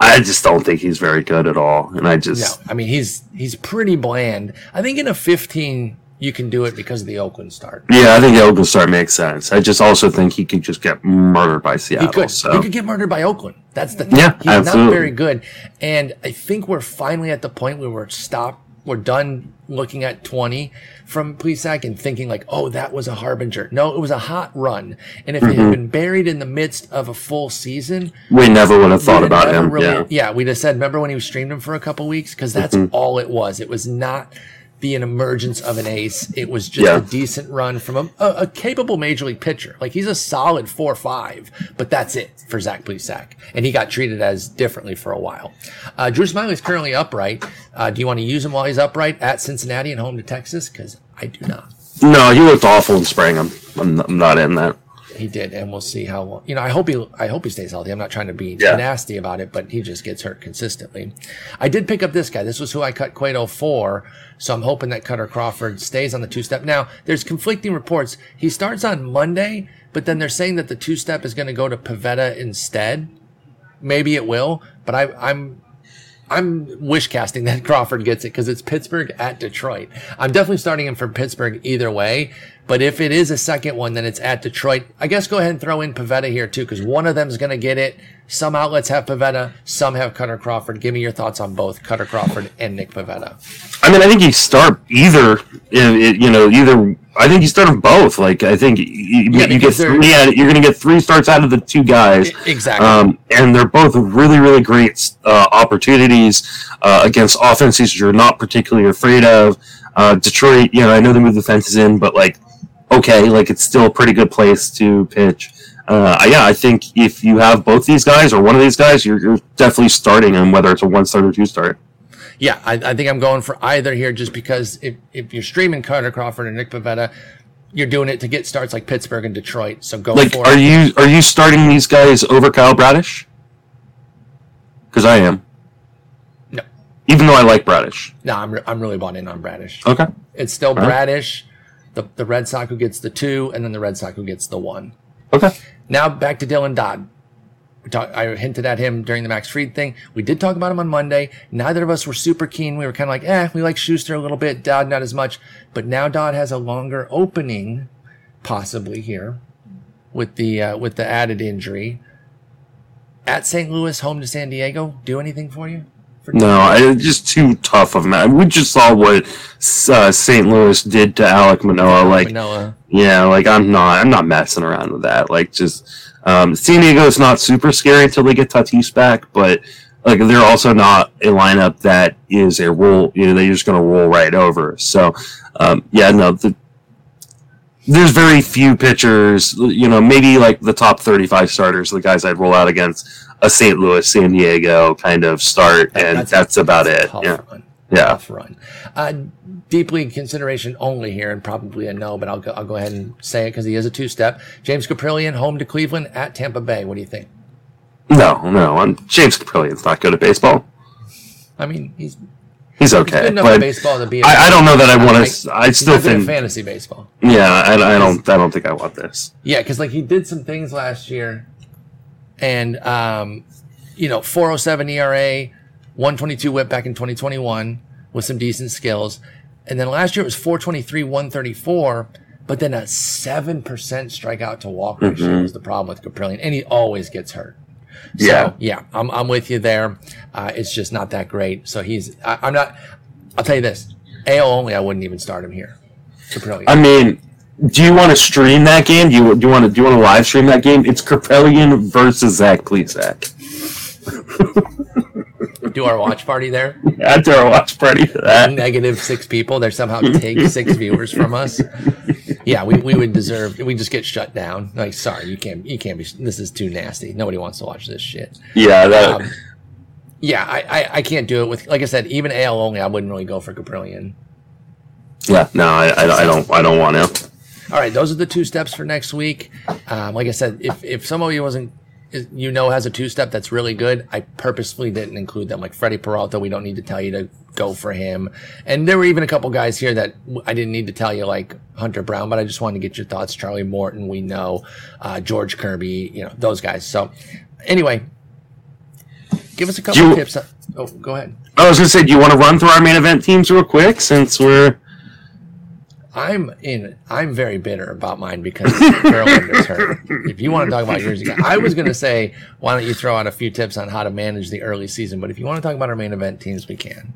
Speaker 2: I just don't think he's very good at all. And I
Speaker 1: No,
Speaker 2: just
Speaker 1: I mean he's he's pretty bland. I think in a 15 you can do it because of the Oakland start.
Speaker 2: yeah, I think the Oakland start makes sense. I just also think he could just get murdered by Seattle.
Speaker 1: He could.
Speaker 2: So
Speaker 1: He could get murdered by Oakland. That's the thing.
Speaker 2: Yeah,
Speaker 1: He's not very good. And I think we're finally at the point where we're stopped. We're done looking at 20 from Plesac and thinking like, oh, that was a harbinger. No, it was a hot run. And if it
Speaker 2: Mm-hmm.
Speaker 1: had been buried in the midst of a full season,
Speaker 2: we never would have thought about him.
Speaker 1: really-
Speaker 2: yeah.
Speaker 1: we'd have said, remember when he streamed him for a couple weeks? Because that's
Speaker 2: Mm-hmm.
Speaker 1: all it was. It was not the an emergence of an ace. It was just
Speaker 2: Yeah.
Speaker 1: a decent run from a, a, a capable major league pitcher. Like he's a solid four five, but that's it for Zach Plesac. And he got treated as differently for a while. Uh, Drew Smyly is currently upright. Uh, do you want to use him while he's upright at Cincinnati and home to Texas? Because I do not.
Speaker 2: No, he looked awful in spring. I'm, I'm, I'm not in that.
Speaker 1: He did, and we'll see how. long- You know, I hope he. I hope he stays healthy. I'm not trying to be
Speaker 2: Yeah.
Speaker 1: nasty about it, but he just gets hurt consistently. I did pick up this guy. This was who I cut Cueto for, so I'm hoping that Kutter Crawford stays on the two step. Now, there's conflicting reports. He starts on Monday, but then they're saying that the two step is going to go to Pivetta instead. Maybe it will, but I, I'm I'm wish casting that <laughs> Crawford gets it because it's Pittsburgh at Detroit. I'm definitely starting him for Pittsburgh either way. But if it is a second one, then it's at Detroit. I guess go ahead and throw in Pivetta here too, because one of them is going to get it. Some outlets have Pivetta, some have Kutter Crawford. Give me your thoughts on both Kutter Crawford and Nick Pivetta.
Speaker 2: I mean, I think you start either, you know, either. I think you start them both. Like, I think you,
Speaker 1: Yeah,
Speaker 2: you get three. out- You're going to get three starts out of the two guys.
Speaker 1: Exactly.
Speaker 2: Um, and they're both really, really great uh, opportunities uh, against offenses you're not particularly afraid of. Uh, Detroit, you know, I know they moved the fences in, but like, okay, like it's still a pretty good place to pitch. Uh, yeah, I think if you have both these guys or one of these guys, you're, you're definitely starting them, whether it's a one start or two start.
Speaker 1: Yeah, I, I think I'm going for either here just because if, if you're streaming Carter Crawford and Nick Pivetta, you're doing it to get starts like Pittsburgh and Detroit. So go
Speaker 2: Like,
Speaker 1: for
Speaker 2: are
Speaker 1: it.
Speaker 2: you are you starting these guys over Kyle Bradish? Because I am,
Speaker 1: No,
Speaker 2: even though I like Bradish.
Speaker 1: no, I'm, re- I'm really bought in on Bradish.
Speaker 2: Okay.
Speaker 1: It's still
Speaker 2: right.
Speaker 1: Bradish, the, the Red Sox who gets the two, and then the Red Sox who gets the one.
Speaker 2: Okay.
Speaker 1: Now back to Dylan Dodd. Talk, I hinted at him during the Max Fried thing. We did talk about him on Monday. Neither of us were super keen. We were kind of like, eh, we like Shuster a little bit, Dodd not as much. But now Dodd has a longer opening, possibly here, with the uh, with the added injury. At St. Louis, home to San Diego, do anything for you For
Speaker 2: No, I, it's just too tough of that. We just saw what uh, St. Louis did to Alek Manoah. Like,
Speaker 1: Manoah.
Speaker 2: yeah, like I'm not, I'm not messing around with that. Like, just um, San Diego's not super scary until they get Tatis back, but like they're also not a lineup that is a roll. You know, they're just going to roll right over. So, um, yeah, no, the, there's very few pitchers. You know, maybe like the top 35 starters, the guys I'd roll out against a St. Louis, San Diego kind of start, and that's, about
Speaker 1: that's
Speaker 2: it.
Speaker 1: Tough
Speaker 2: Yeah,
Speaker 1: run.
Speaker 2: yeah.
Speaker 1: Tough run. Uh, deeply in consideration only here, and probably a no, but I'll go, I'll go ahead and say it because he is a two step. James Kaprielian, home to Cleveland at Tampa Bay. What do you think?
Speaker 2: No, no, I'm, James Kaprielian's not good at baseball.
Speaker 1: I mean, he's,
Speaker 2: He's
Speaker 1: he's
Speaker 2: okay,
Speaker 1: good enough baseball to be.
Speaker 2: I, I don't know that I want to. I still
Speaker 1: not good at
Speaker 2: think,
Speaker 1: fantasy baseball.
Speaker 2: yeah, I, I don't. I don't think I want this.
Speaker 1: Yeah, because like he did some things last year, and um, you know, 407 ERA, 122 WHIP back in 2021 with some decent skills, and then last year it was 423, 134, but then a seven percent strikeout to walk ratio was the problem with Kaprielian, and he always gets hurt. So,
Speaker 2: Yeah.
Speaker 1: yeah, I'm, I'm with you there. Uh, it's just not that great. So he's, I, I'm not. I'll tell you this: AL only, I wouldn't even start him here. Kaprielian.
Speaker 2: I mean, do you want to stream that game? Do you do you want to do you want to live stream that game? It's Caprillion versus Zach Plesac. <laughs>
Speaker 1: Do our watch party there.
Speaker 2: Add to our watch party for that.
Speaker 1: negative six people. They somehow <laughs> take six viewers from us. Yeah, we, we would deserve. We just get shut down. Like, sorry, you can't. You can't be. This is too nasty. Nobody wants to watch this shit.
Speaker 2: Yeah, that.
Speaker 1: Um, yeah, I, I I can't do it with. Like I said, even AL only, I wouldn't really go for Kaprielian.
Speaker 2: yeah, no, I, I, I don't. I don't want to.
Speaker 1: All right, those are the two steps for next week. Um, like I said, if if somebody wasn't, you know, has a two step that's really good, I purposefully didn't include them. Like Freddie Peralta, we don't need to tell you to go for him. And there were even a couple guys here that I didn't need to tell you, like Hunter Brown, but I just wanted to get your thoughts. Charlie Morton, we know, uh, George Kirby, you know, those guys. So anyway, give us a couple
Speaker 2: You-
Speaker 1: tips. Oh, go ahead.
Speaker 2: I was gonna say, do you want to run through our main event teams real quick since we're
Speaker 1: I'm in. I'm very bitter about mine because <laughs> Verlander's hurt. If you want to talk about yours again, I was going to say, why don't you throw out a few tips on how to manage the early season? But if you want to talk about our main event teams, we can.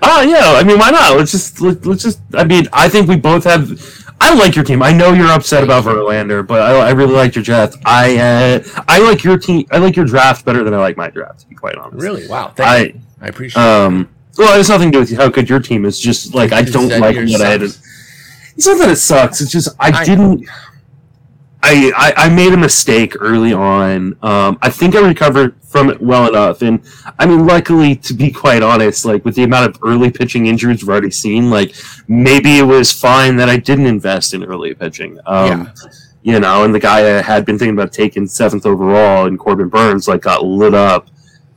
Speaker 2: Oh yeah, I mean, why not? Let's just let, let's just. I mean, I think we both have. I like your team. I know you're upset about Verlander, but I, I really like your draft. I uh, I like your team. I like your draft better than I like my draft. To be quite honest.
Speaker 1: Really? Wow. Thank
Speaker 2: I
Speaker 1: you. I appreciate.
Speaker 2: um. Well, it has nothing to do with how good your team is. Just like I don't like
Speaker 1: yours
Speaker 2: what I had. It's not that it sucks. It's just I,
Speaker 1: I-
Speaker 2: didn't. I, I I made a mistake early on. Um, I think I recovered from it well enough, and I mean, luckily, to be quite honest, like with the amount of early pitching injuries we've already seen, like maybe it was fine that I didn't invest in early pitching. Um, You know, and the guy I had been thinking about taking seventh overall, and Corbin Burnes, like got lit up.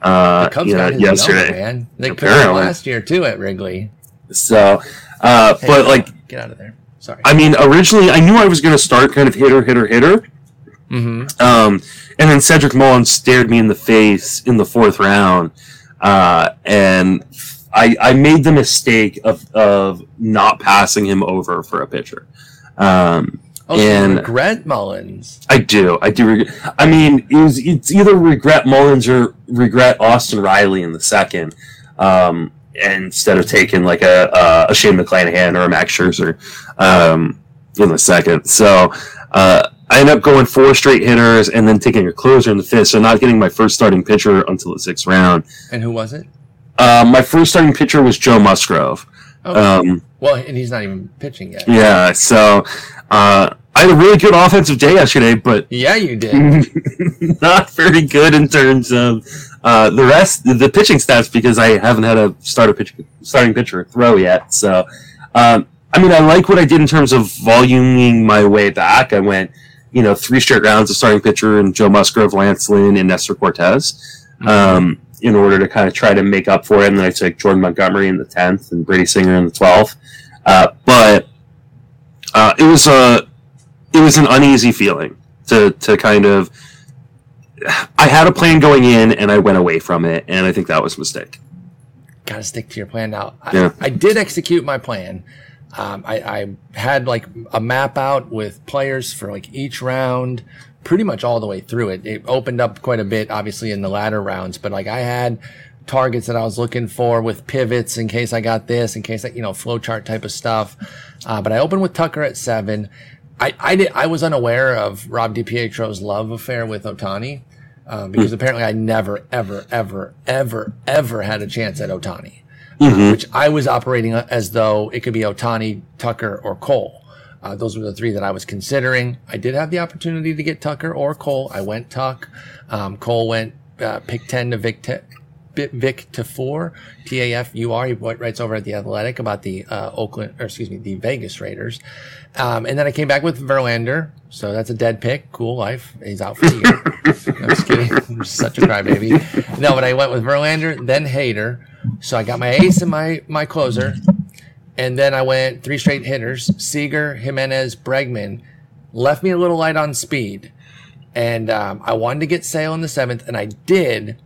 Speaker 2: Uh,
Speaker 1: The Cubs
Speaker 2: you know,
Speaker 1: got his
Speaker 2: yesterday.
Speaker 1: number, man. They could
Speaker 2: Apparently.
Speaker 1: last year too at Wrigley.
Speaker 2: So, uh,
Speaker 1: Hey,
Speaker 2: but like,
Speaker 1: get out of there. Sorry.
Speaker 2: I mean, originally I knew I was going to start kind of hitter, hitter, hitter.
Speaker 1: hmm
Speaker 2: Um, and then Cedric Mullins stared me in the face in the fourth round, uh, and I, I made the mistake of, of not passing him over for a pitcher. Um,
Speaker 1: Oh, so you
Speaker 2: and-
Speaker 1: regret Mullins.
Speaker 2: I do, I do. Regret, I mean, it was it's either regret Mullins or regret Austin Riley in the second, um, instead of taking like a a, a Shane McClanahan or a Max Scherzer um, in the second. So. Uh, I end up going four straight hitters and then taking a closer in the fifth, so not getting my first starting pitcher until the sixth round.
Speaker 1: And who was it?
Speaker 2: Uh, my first starting pitcher was Joe Musgrove.
Speaker 1: Oh,
Speaker 2: Um,
Speaker 1: well, and he's not even pitching yet.
Speaker 2: yeah, so uh, I had a really good offensive day yesterday, but
Speaker 1: Yeah, you did. <laughs>
Speaker 2: not very good in terms of uh, the rest, the pitching stats, because I haven't had a starter pitch, starting pitcher throw yet. So, um, I mean, I like what I did in terms of voluming my way back. I went, you know, three straight rounds of starting pitcher and Joe Musgrove, Lance Lynn, and Nestor Cortes, um, in order to kind of try to make up for it. And then I took Jordan Montgomery in the tenth and Brady Singer in the twelfth. Uh, but uh, it was a it was an uneasy feeling to to kind of I had a plan going in and I went away from it, and I think that was a mistake.
Speaker 1: got to stick to your plan now. I,
Speaker 2: Yeah.
Speaker 1: I did execute my plan. Um, I, I had like a map out with players for like each round, pretty much all the way through it. It opened up quite a bit, obviously in the latter rounds, but like I had targets that I was looking for with pivots in case I got this, in case I, you know, flowchart type of stuff. Uh, but I opened with Tucker at seven. I, I did, I was unaware of Rob DiPietro's love affair with Ohtani. Um, because apparently I never, ever, ever, ever, ever had a chance at Ohtani, uh, which I was operating as though it could be Ohtani, Tucker, or Cole. Uh, those were the three that I was considering. I did have the opportunity to get Tucker or Cole. I went Tuck. Um, Cole went uh, pick 10 to Vic, te- Vic Tafur, T A F U R. He writes over at the Athletic about the uh, Oakland, or excuse me, the Vegas Raiders. Um, and then I came back with Verlander. So that's a dead pick. Cool life. He's out for the year. <laughs> I'm just kidding. I'm such a crybaby. No, but I went with Verlander, then Hader. So I got my ace and my, my closer. And then I went three straight hitters Seager, Jimenez, Bregman. Left me a little light on speed. And um, I wanted to get Sale in the seventh, and I did.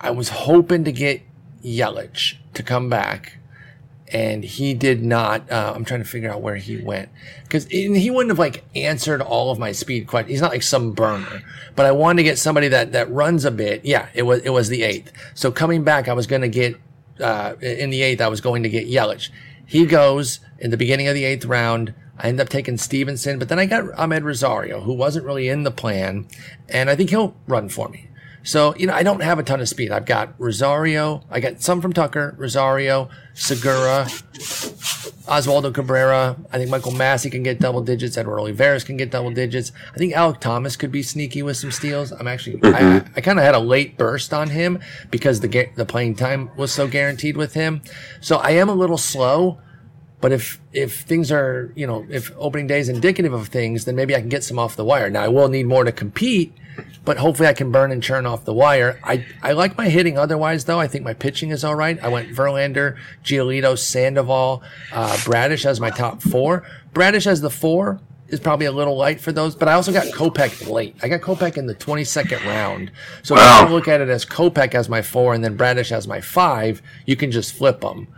Speaker 1: I was hoping to get Yelich to come back, and he did not. Uh, I'm trying to figure out where he went because he wouldn't have like answered all of my speed questions. He's not like some burner, but I wanted to get somebody that that runs a bit. Yeah, it was it was the eighth. So coming back, I was going to get uh, in the eighth. I was going to get Yelich. He goes in the beginning of the eighth round. I end up taking Stephenson, but then I got Amed Rosario, who wasn't really in the plan, and I think he'll run for me. So, you know, I don't have a ton of speed. I've got Rosario. I got some from Tucker, Rosario, Segura, Oswaldo Cabrera. I think Michael Massey can get double digits. Edward Olivares can get double digits. I think Alek Thomas could be sneaky with some steals. I'm actually, mm-hmm. I, I kind of had a late burst on him because the, the playing time was so guaranteed with him. So I am a little slow. But if if things are, you know, if opening day is indicative of things, then maybe I can get some off the wire. Now I will need more to compete, but hopefully I can burn and churn off the wire. I, I like my hitting otherwise, though. I think my pitching is all right. I went Verlander, Giolito, Sandoval, uh, Bradish as my top four. Bradish as the four is probably a little light for those, but I also got Kopech late. I got Kopech in the 22nd round. So wow. if I look at it as Kopech as my four and then Bradish as my five, you can just flip them.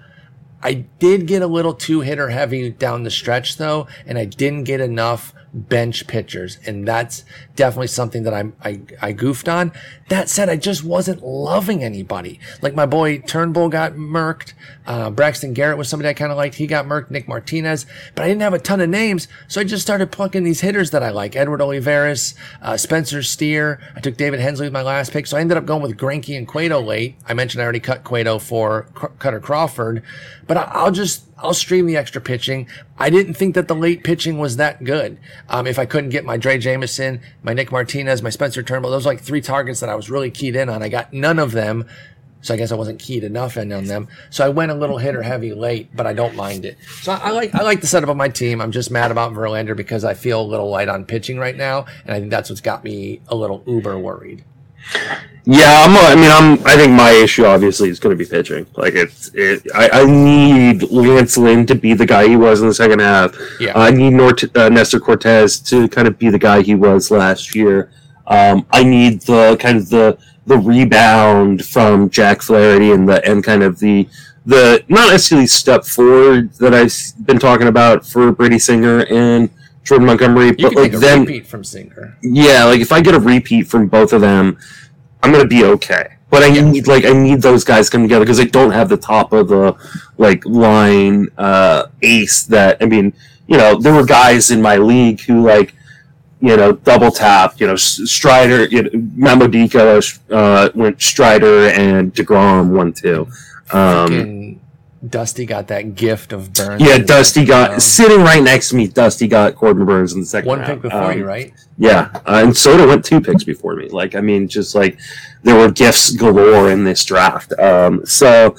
Speaker 1: I did get a little too hitter heavy down the stretch though, and I didn't get enough bench pitchers. And that's definitely something that I, I, I goofed on. That said, I just wasn't loving anybody. Like my boy Turnbull got murked. Uh, Braxton Garrett was somebody I kind of liked. He got murked. Nick Martinez, but I didn't have a ton of names. So I just started plucking these hitters that I like. Edward Olivares, uh, Spencer Steer. I took David Hensley with my last pick. So I ended up going with Greinke and Cueto late. I mentioned I already cut Cueto for C- Kutter Crawford, but I, I'll just, I'll stream the extra pitching. I didn't think that the late pitching was that good. Um, if I couldn't get my Drey Jameson, my Nick Martinez, my Spencer Turnbull, those like three targets that I was really keyed in on. I got none of them. So I guess I wasn't keyed enough in on them. So I went a little hitter heavy late, but I don't mind it. So I, I like I like the setup of my team. I'm just mad about Verlander because I feel a little light on pitching right now, and I think that's what's got me a little uber worried.
Speaker 2: Yeah, I'm. I mean, I'm. I think my issue obviously is going to be pitching. Like it's. It. I, I need Lance Lynn to be the guy he was in the second half. Yeah. I need Nort, uh, Nestor Cortes to kind of be the guy he was last year. Um, I need the kind of the the rebound from Jack Flaherty and the and kind of the the not necessarily step forward that I've been talking about for Brady Singer and Jordan Montgomery,
Speaker 1: you
Speaker 2: but like
Speaker 1: then repeat from Singer.
Speaker 2: Yeah, like if I get a repeat from both of them, I'm gonna be okay. But I yeah. need like I need those guys come together because I don't have the top of the like line uh, ace that I mean, you know, there were guys in my league who like you know double tapped, you know, Strider, you know, Mamodico uh, went Strider and Degrom one two. Um,
Speaker 1: Dusty got that gift of Burnes.
Speaker 2: Yeah, Dusty got um, sitting right next to me. Dusty got Corbin Burnes in the second.
Speaker 1: One
Speaker 2: round.
Speaker 1: pick before um, you, right?
Speaker 2: Yeah, uh, and Soto went two picks before me. Like, I mean, just like there were gifts galore in this draft. Um, so,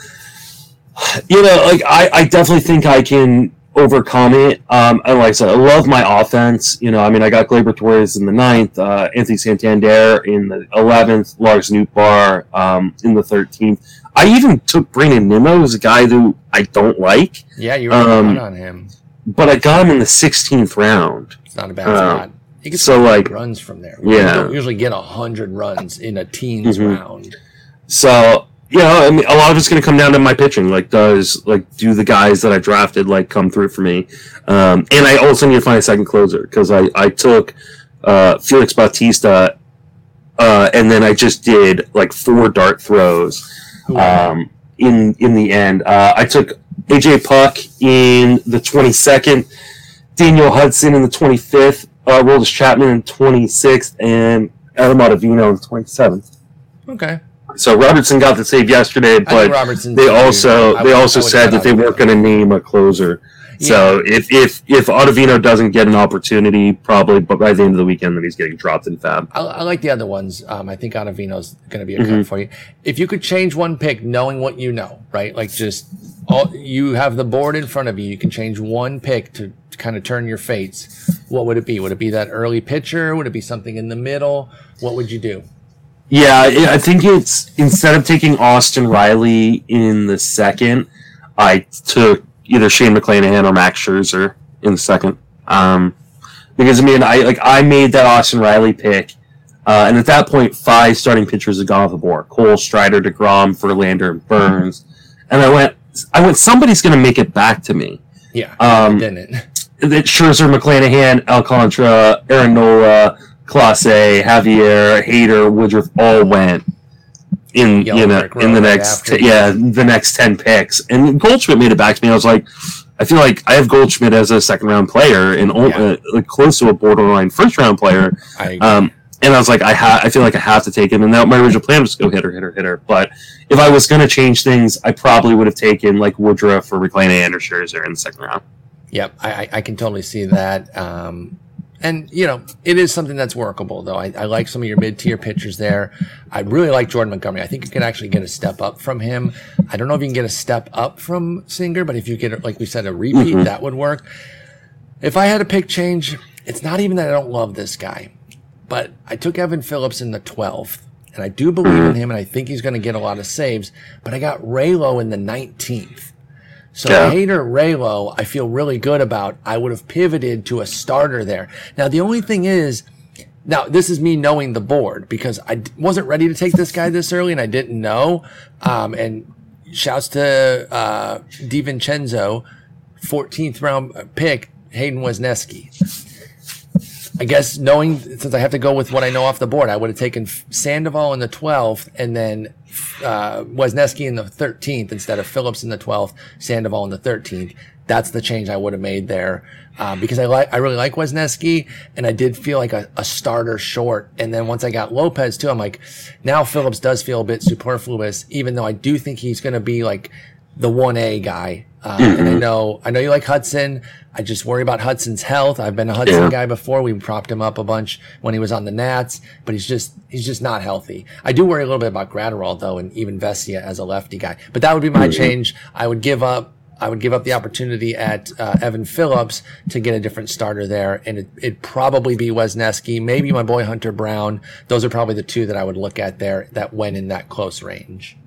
Speaker 2: you know, like I, I definitely think I can overcome it. Um, and like I said, I love my offense. You know, I mean, I got Gleyber Torres in the ninth, uh, Anthony Santander in the eleventh, Lars Nootbaar um, in the thirteenth. I even took Brandon Nimmo, who's a guy who I don't like.
Speaker 1: Yeah, you were um, on him.
Speaker 2: But I got him in the 16th round.
Speaker 1: It's not a bad uh, spot. He gets
Speaker 2: so like
Speaker 1: runs from there.
Speaker 2: We yeah,
Speaker 1: don't usually get hundred runs in a teens mm-hmm. round.
Speaker 2: So know, I mean, a lot of it's going to come down to my pitching. Like, does like do the guys that I drafted like come through for me? Um, and I also need to find a second closer because I I took uh, Felix Bautista uh, and then I just did like four dart throws. Um, in in the end, uh, I took AJ Puk in the twenty second, Daniel Hudson in the twenty fifth, uh, Roldis Chapman in twenty sixth, and Adam Ottavino in the twenty seventh.
Speaker 1: okay.
Speaker 2: So Robertson got the save yesterday, but they also they also said that they weren't going to name a closer. So if if if Ottavino doesn't get an opportunity, probably but by the end of the weekend, then he's getting dropped in Fab.
Speaker 1: I, I like the other ones. Um, I think Ottavino's going to be a
Speaker 2: Mhm.
Speaker 1: cut for you. If you could change one pick, knowing what you know, right? Like just all you have the board in front of you. You can change one pick to, to kind of turn your fates. What would it be? Would it be that early pitcher? Would it be something in the middle? What would you do?
Speaker 2: Yeah, I I think it's instead of taking Austin Riley in the second, I took either Shane McClanahan or Max Scherzer in the second. Um, because I mean, I like I made that Austin Riley pick, uh, and at that point, five starting pitchers had gone off the board: Cole, Strider, Degrom, Verlander, and Burnes. And I went, I went, somebody's going to make it back to me.
Speaker 1: Yeah,
Speaker 2: Um,
Speaker 1: didn't.
Speaker 2: that Scherzer, McClanahan, Alcantara, Aaron Nola, Clase, Javier, Hader, Woodruff all went in
Speaker 1: Yellow
Speaker 2: you know in the
Speaker 1: right
Speaker 2: next t- yeah the next ten picks, and Goldschmidt made it back to me. I was like, I feel like I have Goldschmidt as a second round player and
Speaker 1: Yeah.
Speaker 2: uh, like close to a borderline first round player.
Speaker 1: I
Speaker 2: Um, and I was like, I ha- I feel like I have to take him. And that my original plan was to go hitter, hitter, hitter. But if I was going to change things, I probably would have taken like Woodruff or McClanahan or Scherzer in the second round.
Speaker 1: Yep, I, I, I can totally see that. Um, and you know, it is something that's workable, though. I, I like some of your mid-tier pitchers there. I really like Jordan Montgomery. I think you can actually get a step up from him. I don't know if you can get a step up from Singer, but if you get, like we said, a repeat,
Speaker 2: Mhm.
Speaker 1: that would work. If I had a pick change, it's not even that I don't love this guy, but I took Evan Phillips in the 12th, and I do believe in him, and I think he's going to get a lot of saves. But I got Raylo in the 19th. So
Speaker 2: Yeah.
Speaker 1: Hader Raylo, I feel really good about. I would have pivoted to a starter there. Now the only thing is, now this is me knowing the board because I d- wasn't ready to take this guy this early and I didn't know. Um, and shouts to uh, DiVincenzo, 14th round pick Hayden Wesneski. I guess knowing since I have to go with what I know off the board, I would have taken Sandoval in the 12th and then uh, Wesneski in the 13th instead of Phillips in the 12th, Sandoval in the 13th. That's the change I would have made there um, because I like I really like Wesneski and I did feel like a, a starter short. And then once I got Lopez too, I'm like, now Phillips does feel a bit superfluous, even though I do think he's going to be like the one A guy. Uh, And I know I know you like Hudson. I just worry about Hudson's health. I've been a Hudson
Speaker 2: Yeah.
Speaker 1: guy before. We propped him up a bunch when he was on the Nats, but he's just he's just not healthy. I do worry a little bit about Graterol though, and even Vesia as a lefty guy. But that would be my change. I would give up. I would give up the opportunity at uh, Evan Phillips to get a different starter there, and it, it'd probably be Wesneski, maybe my boy Hunter Brown. Those are probably the two that I would look at there that went in that close range.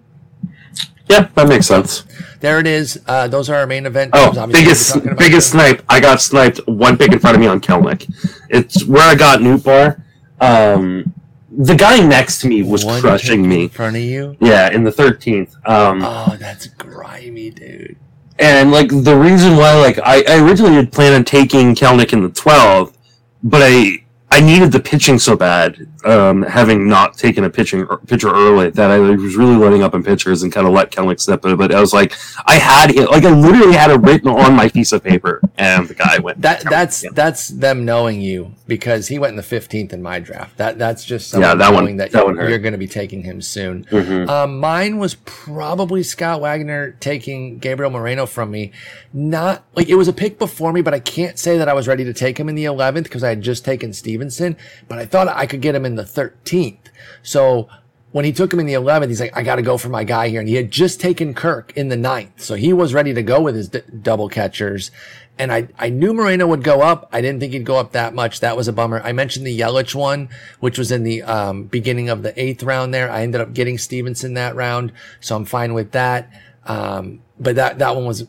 Speaker 2: Yeah, that makes sense.
Speaker 1: There it is. Uh, those are our main event.
Speaker 2: Oh,
Speaker 1: teams. Obviously, we'll be
Speaker 2: biggest biggest snipe. I got sniped one pick in front of me on Kelenic. It's where I got Nootbaar. Um, the guy next to me was
Speaker 1: One
Speaker 2: crushing me.
Speaker 1: in front of you.
Speaker 2: Yeah, in the thirteenth. Um,
Speaker 1: Oh, that's grimy, dude.
Speaker 2: and like the reason why, like I, I originally had planned on taking Kelenic in the twelfth, but I I needed the pitching so bad, um, having not taken a pitching pitcher early that I was really letting up in pitchers and kind of let Kelenic step in. But I was like, I had it, like I literally had it written on my piece of paper, and the guy went.
Speaker 1: That that's that's them knowing you because he went in the fifteenth in my draft. That that's just
Speaker 2: Yeah, that one-
Speaker 1: that,
Speaker 2: that
Speaker 1: you're,
Speaker 2: hurt.
Speaker 1: you're going to be taking him soon.
Speaker 2: Mhm.
Speaker 1: Um, mine was probably Scott Wagner taking Gabriel Moreno from me. Not like it was a pick before me, but I can't say that I was ready to take him in the 11th because I had just taken Stephenson, but I thought I could get him in the 13th. So when he took him in the 11th, he's like, I got to go for my guy here. And he had just taken Kirk in the 9th. So he was ready to go with his d- double catchers. And I, I knew Moreno would go up. I didn't think he'd go up that much. That was a bummer. I mentioned the Yelich one, which was in the um, beginning of the eighth round there. I ended up getting Stephenson that round. So I'm fine with that. Um, but that, that one was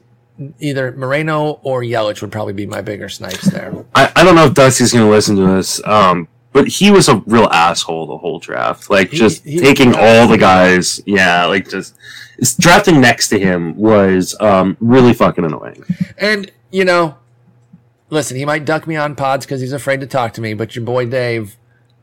Speaker 1: either Moreno or Yelich would probably be my bigger snipes there.
Speaker 2: I, I don't know if Dusty's going to listen to this, um, but he was a real asshole the whole draft. Like,
Speaker 1: He-
Speaker 2: just
Speaker 1: he-
Speaker 2: taking all the guys. Yeah, like, just drafting next to him was um, really fucking annoying.
Speaker 1: And, you know, listen, he might duck me on pods because he's afraid to talk to me, but your boy Dave,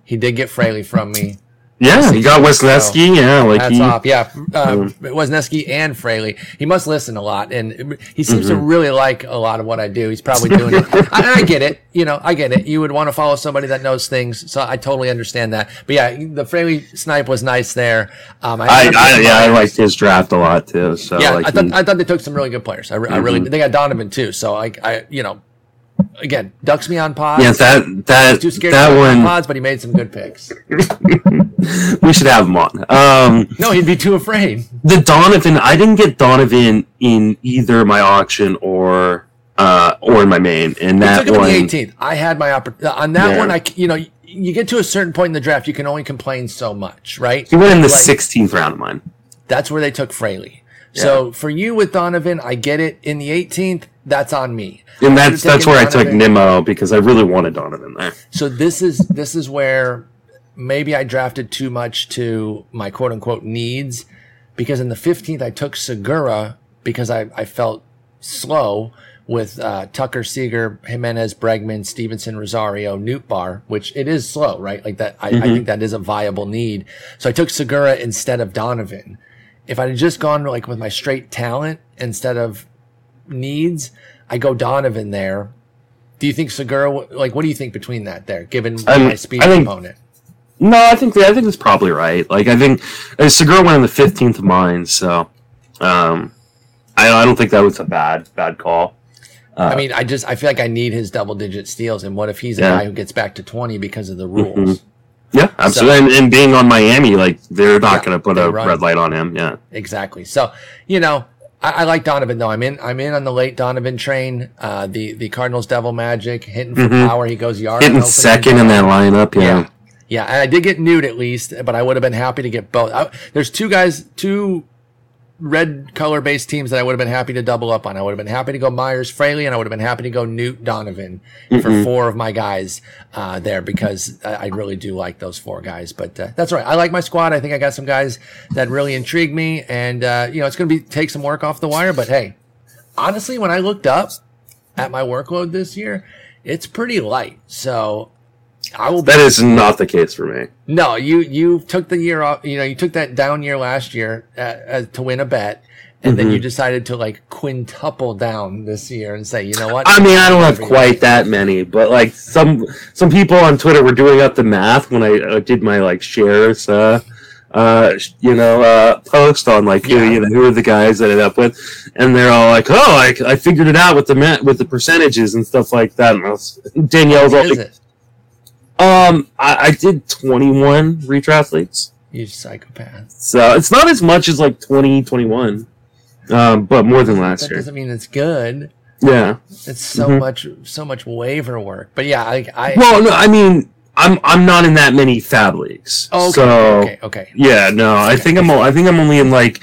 Speaker 1: he did get Fraley from me.
Speaker 2: Yeah, he got Wesneski. Yeah, like
Speaker 1: Hats
Speaker 2: he.
Speaker 1: off. Yeah, uh, Wesneski and Fraley. He must listen a lot, and he seems to really like a lot of what I do. He's probably doing it. <laughs> I, I get it. You know, I get it. You would want to follow somebody that knows things, so I totally understand that. But yeah, the Fraley snipe was nice there. Um,
Speaker 2: I,
Speaker 1: up
Speaker 2: I yeah, I liked his draft a lot too. So
Speaker 1: Yeah,
Speaker 2: like
Speaker 1: I thought
Speaker 2: he-
Speaker 1: I thought they took some really good players. I, re- I really they got Donovan too. So I I you know, again ducks me on pods.
Speaker 2: yeah, that that
Speaker 1: too scared
Speaker 2: that
Speaker 1: to one pods, but he made some good picks. <laughs>
Speaker 2: we should have him on. Um,
Speaker 1: No, he'd be too afraid.
Speaker 2: the Donovan, I didn't get Donovan in either my auction or uh or in my main, and that one.
Speaker 1: in the 18th. I had my opportunity on that
Speaker 2: Yeah.
Speaker 1: one. I you know you get to a certain point in the draft, you can only complain so much, right?
Speaker 2: He went in the
Speaker 1: Like,
Speaker 2: 16th round of mine.
Speaker 1: That's where they took Fraley. So for you with Donovan, I get it. In the 18th, that's on me.
Speaker 2: And that's that's where I took
Speaker 1: Donovan.
Speaker 2: Nimmo because I really wanted Donovan there.
Speaker 1: So this is this is where maybe I drafted too much to my quote unquote needs because in the 15th I took Segura because I, I felt slow with uh, Tucker, Seager, Jimenez, Bregman, Stephenson, Rosario, Nootbaar, which it is slow, right? Like that, I, I think that is a viable need. So I took Segura instead of Donovan. If I'd just gone like with my straight talent instead of needs, I go Donovan there. Do you think Segura? Like, what do you think between that there, given
Speaker 2: Um,
Speaker 1: my speed
Speaker 2: I think-
Speaker 1: component?
Speaker 2: No, I think I think that's probably right. Like I think uh, Segura went in the 15th of mine, so um, I, I don't think that was a bad bad call.
Speaker 1: I mean, I just I feel like I need his double digit steals, and what if he's a
Speaker 2: Yeah.
Speaker 1: guy who gets back to twenty because of the rules?
Speaker 2: Yeah, absolutely. and, and being on Miami, like they're not
Speaker 1: Yeah,
Speaker 2: going to put a
Speaker 1: run.
Speaker 2: red light on him. Yeah,
Speaker 1: Exactly. So you know, I, I like Donovan though. I'm in. I'm in on the late Donovan train. Uh, the the Cardinals Devil Magic hitting for power. He goes yard.
Speaker 2: hitting second in that lineup. Yeah,
Speaker 1: Yeah. Yeah, and I did get nude at least, but I would have been happy to get both. I, there's two guys, two red color based teams that I would have been happy to double up on. I would have been happy to go Myers Fraley, and I would have been happy to go Newt Donovan for four of my guys uh, there because I, I really do like those four guys. But uh, that's right. I like my squad. I think I got some guys that really intrigue me, and uh, you know it's going to be take some work off the wire. But hey, honestly, when I looked up at my workload this year, it's pretty light. So I will
Speaker 2: that is not the case for me.
Speaker 1: no, you you took the year off. You know, you took that down year last year uh, uh, to win a bet, and then you decided to like quintuple down this year and say, you know what?
Speaker 2: I mean, I don't have quite that many, but like some some people on Twitter were doing up the math when I uh, did my like shares, uh, uh, you know, uh, post on like who
Speaker 1: Yeah.
Speaker 2: you know who are the guys that ended up with, and they're all like, oh, I, I figured it out with the ma- with the percentages and stuff like that. And was, Danielle's all
Speaker 1: Is
Speaker 2: like,
Speaker 1: it?
Speaker 2: Um, I, I did twenty one redraft leagues,
Speaker 1: You psychopath.
Speaker 2: so it's not as much as like 20, 21, um, but more than last
Speaker 1: That
Speaker 2: year.
Speaker 1: doesn't mean it's good.
Speaker 2: Yeah.
Speaker 1: It's so
Speaker 2: Mhm.
Speaker 1: much so much waiver work. But yeah, I, I
Speaker 2: Well, no, I mean, I'm I'm not in that many fab leagues.
Speaker 1: okay,
Speaker 2: so
Speaker 1: okay, okay.
Speaker 2: yeah, no, I think I'm I think I'm only in like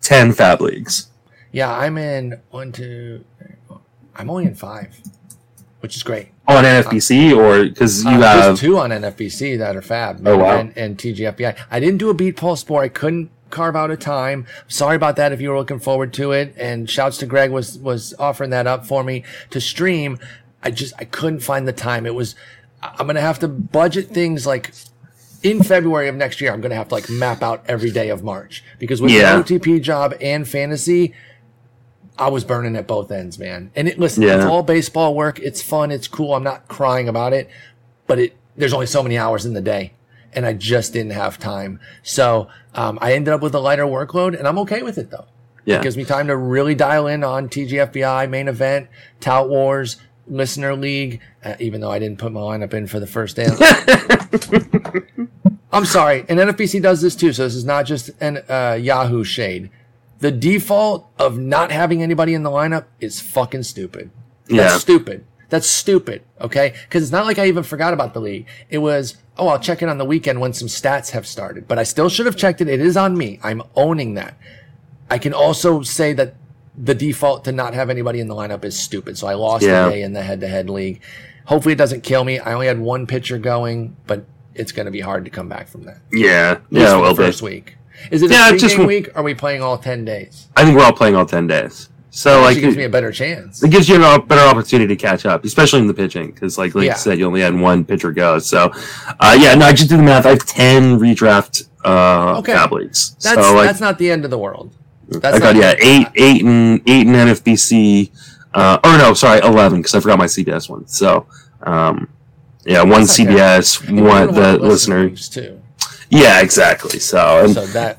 Speaker 2: ten fab leagues.
Speaker 1: Yeah, I'm in one, two. three. I'm only in five, which is great.
Speaker 2: On NFBC or because you
Speaker 1: Uh,
Speaker 2: have
Speaker 1: two on NFBC that are fab.
Speaker 2: Oh, wow.
Speaker 1: And, and TGFBI. I didn't do a beat pulse sport. I couldn't carve out a time. Sorry about that if you were looking forward to it. And shouts to Greg was was offering that up for me to stream. I just I couldn't find the time. It was I'm gonna have to budget things like in February of next year. I'm gonna have to like map out every day of March because with
Speaker 2: Yeah.
Speaker 1: the OTP job and fantasy. I was burning at both ends, man. And it listen,
Speaker 2: Yeah.
Speaker 1: it's all baseball work. It's fun. It's cool. I'm not crying about it, but it there's only so many hours in the day, and I just didn't have time. So um, I ended up with a lighter workload, and I'm okay with it though.
Speaker 2: yeah
Speaker 1: It gives me time to really dial in on TGFBI main event, Tout Wars, Listener League. Uh, even though I didn't put my lineup in for the first day. <laughs> I'm sorry, and NFBC does this too. So this is not just an uh, Yahoo shade. The default of not having anybody in the lineup is fucking stupid. That's
Speaker 2: Yeah.
Speaker 1: stupid. That's stupid. Okay, because it's not like I even forgot about the league. It was oh I'll check it on the weekend when some stats have started, but I still should have checked it. It is on me. I'm owning that. I can also say that the default to not have anybody in the lineup is stupid. So I lost
Speaker 2: Yeah.
Speaker 1: a day in the head-to-head league. Hopefully it doesn't kill me. I only had one pitcher going, but it's going to be hard to come back from that.
Speaker 2: yeah yeah well
Speaker 1: first week. Is it
Speaker 2: Yeah,
Speaker 1: a
Speaker 2: just
Speaker 1: week? Or are we playing all ten days?
Speaker 2: I think we're all playing all ten days. So
Speaker 1: It
Speaker 2: like
Speaker 1: actually gives me a better chance.
Speaker 2: it gives you a better opportunity to catch up, especially in the pitching, because like like
Speaker 1: Yeah.
Speaker 2: you said, you only had one pitcher go. So uh, yeah, no, I just did the math. I have ten redraft uh,
Speaker 1: Okay.
Speaker 2: leagues.
Speaker 1: That's
Speaker 2: so like
Speaker 1: that's not the end of the world. That's
Speaker 2: I got yeah eight eight and eight in NFBC. Uh, or no, sorry, eleven because I forgot my CBS one. So um, yeah, one
Speaker 1: That's.
Speaker 2: CBS,
Speaker 1: And
Speaker 2: one
Speaker 1: have a lot
Speaker 2: the listener.
Speaker 1: too.
Speaker 2: Yeah, exactly. So and
Speaker 1: So that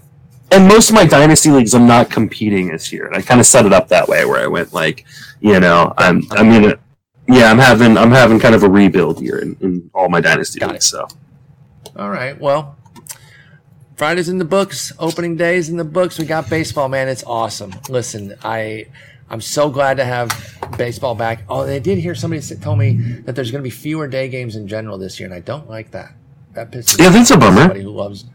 Speaker 2: and most of my dynasty leagues i'm not competing this year and i kind of set it up that way where i went like you know i'm i mean yeah i'm having i'm having kind of a rebuild here in, in all my dynasty
Speaker 1: Got
Speaker 2: leagues so
Speaker 1: All right. Well, Friday's in the books. Opening days in the books. We got baseball, man. It's awesome. Listen, I I'm so glad to have baseball back. Oh, they did hear somebody told me that there's going to be fewer day games in general this year, and I don't like that. That pisses
Speaker 2: Yeah, that's a bummer.
Speaker 1: Somebody who loves.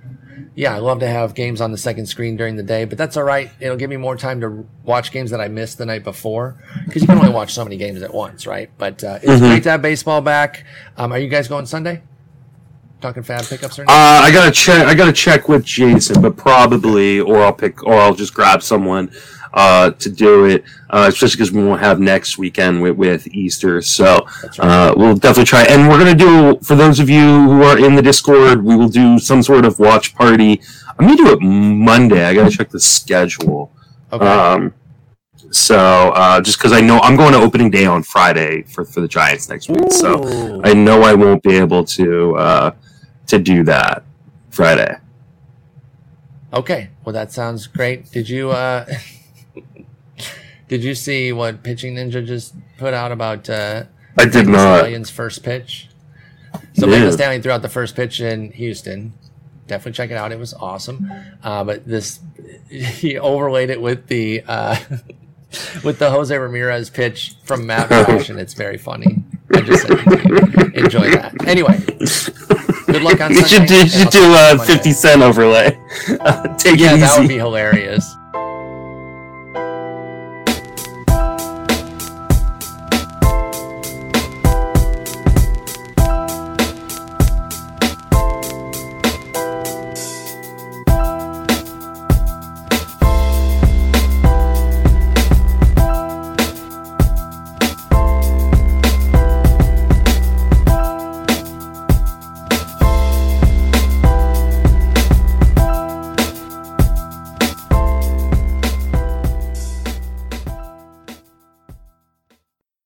Speaker 1: Yeah, I love to have games on the second screen during the day, but that's all right. It'll give me more time to watch games that I missed the night before because you can only watch so many games at once, right? But uh, it's
Speaker 2: Mm-hmm.
Speaker 1: great to have baseball back. Um, are you guys going Sunday? Talking fab pickups or anything?
Speaker 2: uh, i gotta check i gotta check with jason but probably or i'll pick or i'll just grab someone uh, to do it uh, especially because we won't have next weekend with, with easter so
Speaker 1: right.
Speaker 2: uh, we'll definitely try and we're going to do for those of you who are in the discord we will do some sort of watch party i'm going to do it monday i gotta check the schedule
Speaker 1: Okay.
Speaker 2: Um, so uh, just because I know I'm going to opening day on Friday for, for the Giants next week, so I know I won't be able to uh, to do that Friday.
Speaker 1: okay. Well, that sounds great. Did you uh, <laughs> did you see what Pitching Ninja just put out about uh,
Speaker 2: I did
Speaker 1: Brandon
Speaker 2: not.
Speaker 1: Stallion's first pitch? So
Speaker 2: Yeah.
Speaker 1: Brandon Stallion threw out the first pitch in Houston. Definitely check it out. It was awesome. Uh, but this <laughs> he overlaid it with the uh, <laughs> with the Jose Ramirez pitch from Matt <laughs> and it's very funny. I just said enjoy that. Anyway, good luck on
Speaker 2: You should
Speaker 1: Sunday,
Speaker 2: do, you should do a 50 cent overlay. Take
Speaker 1: Yeah,
Speaker 2: it
Speaker 1: that would be hilarious.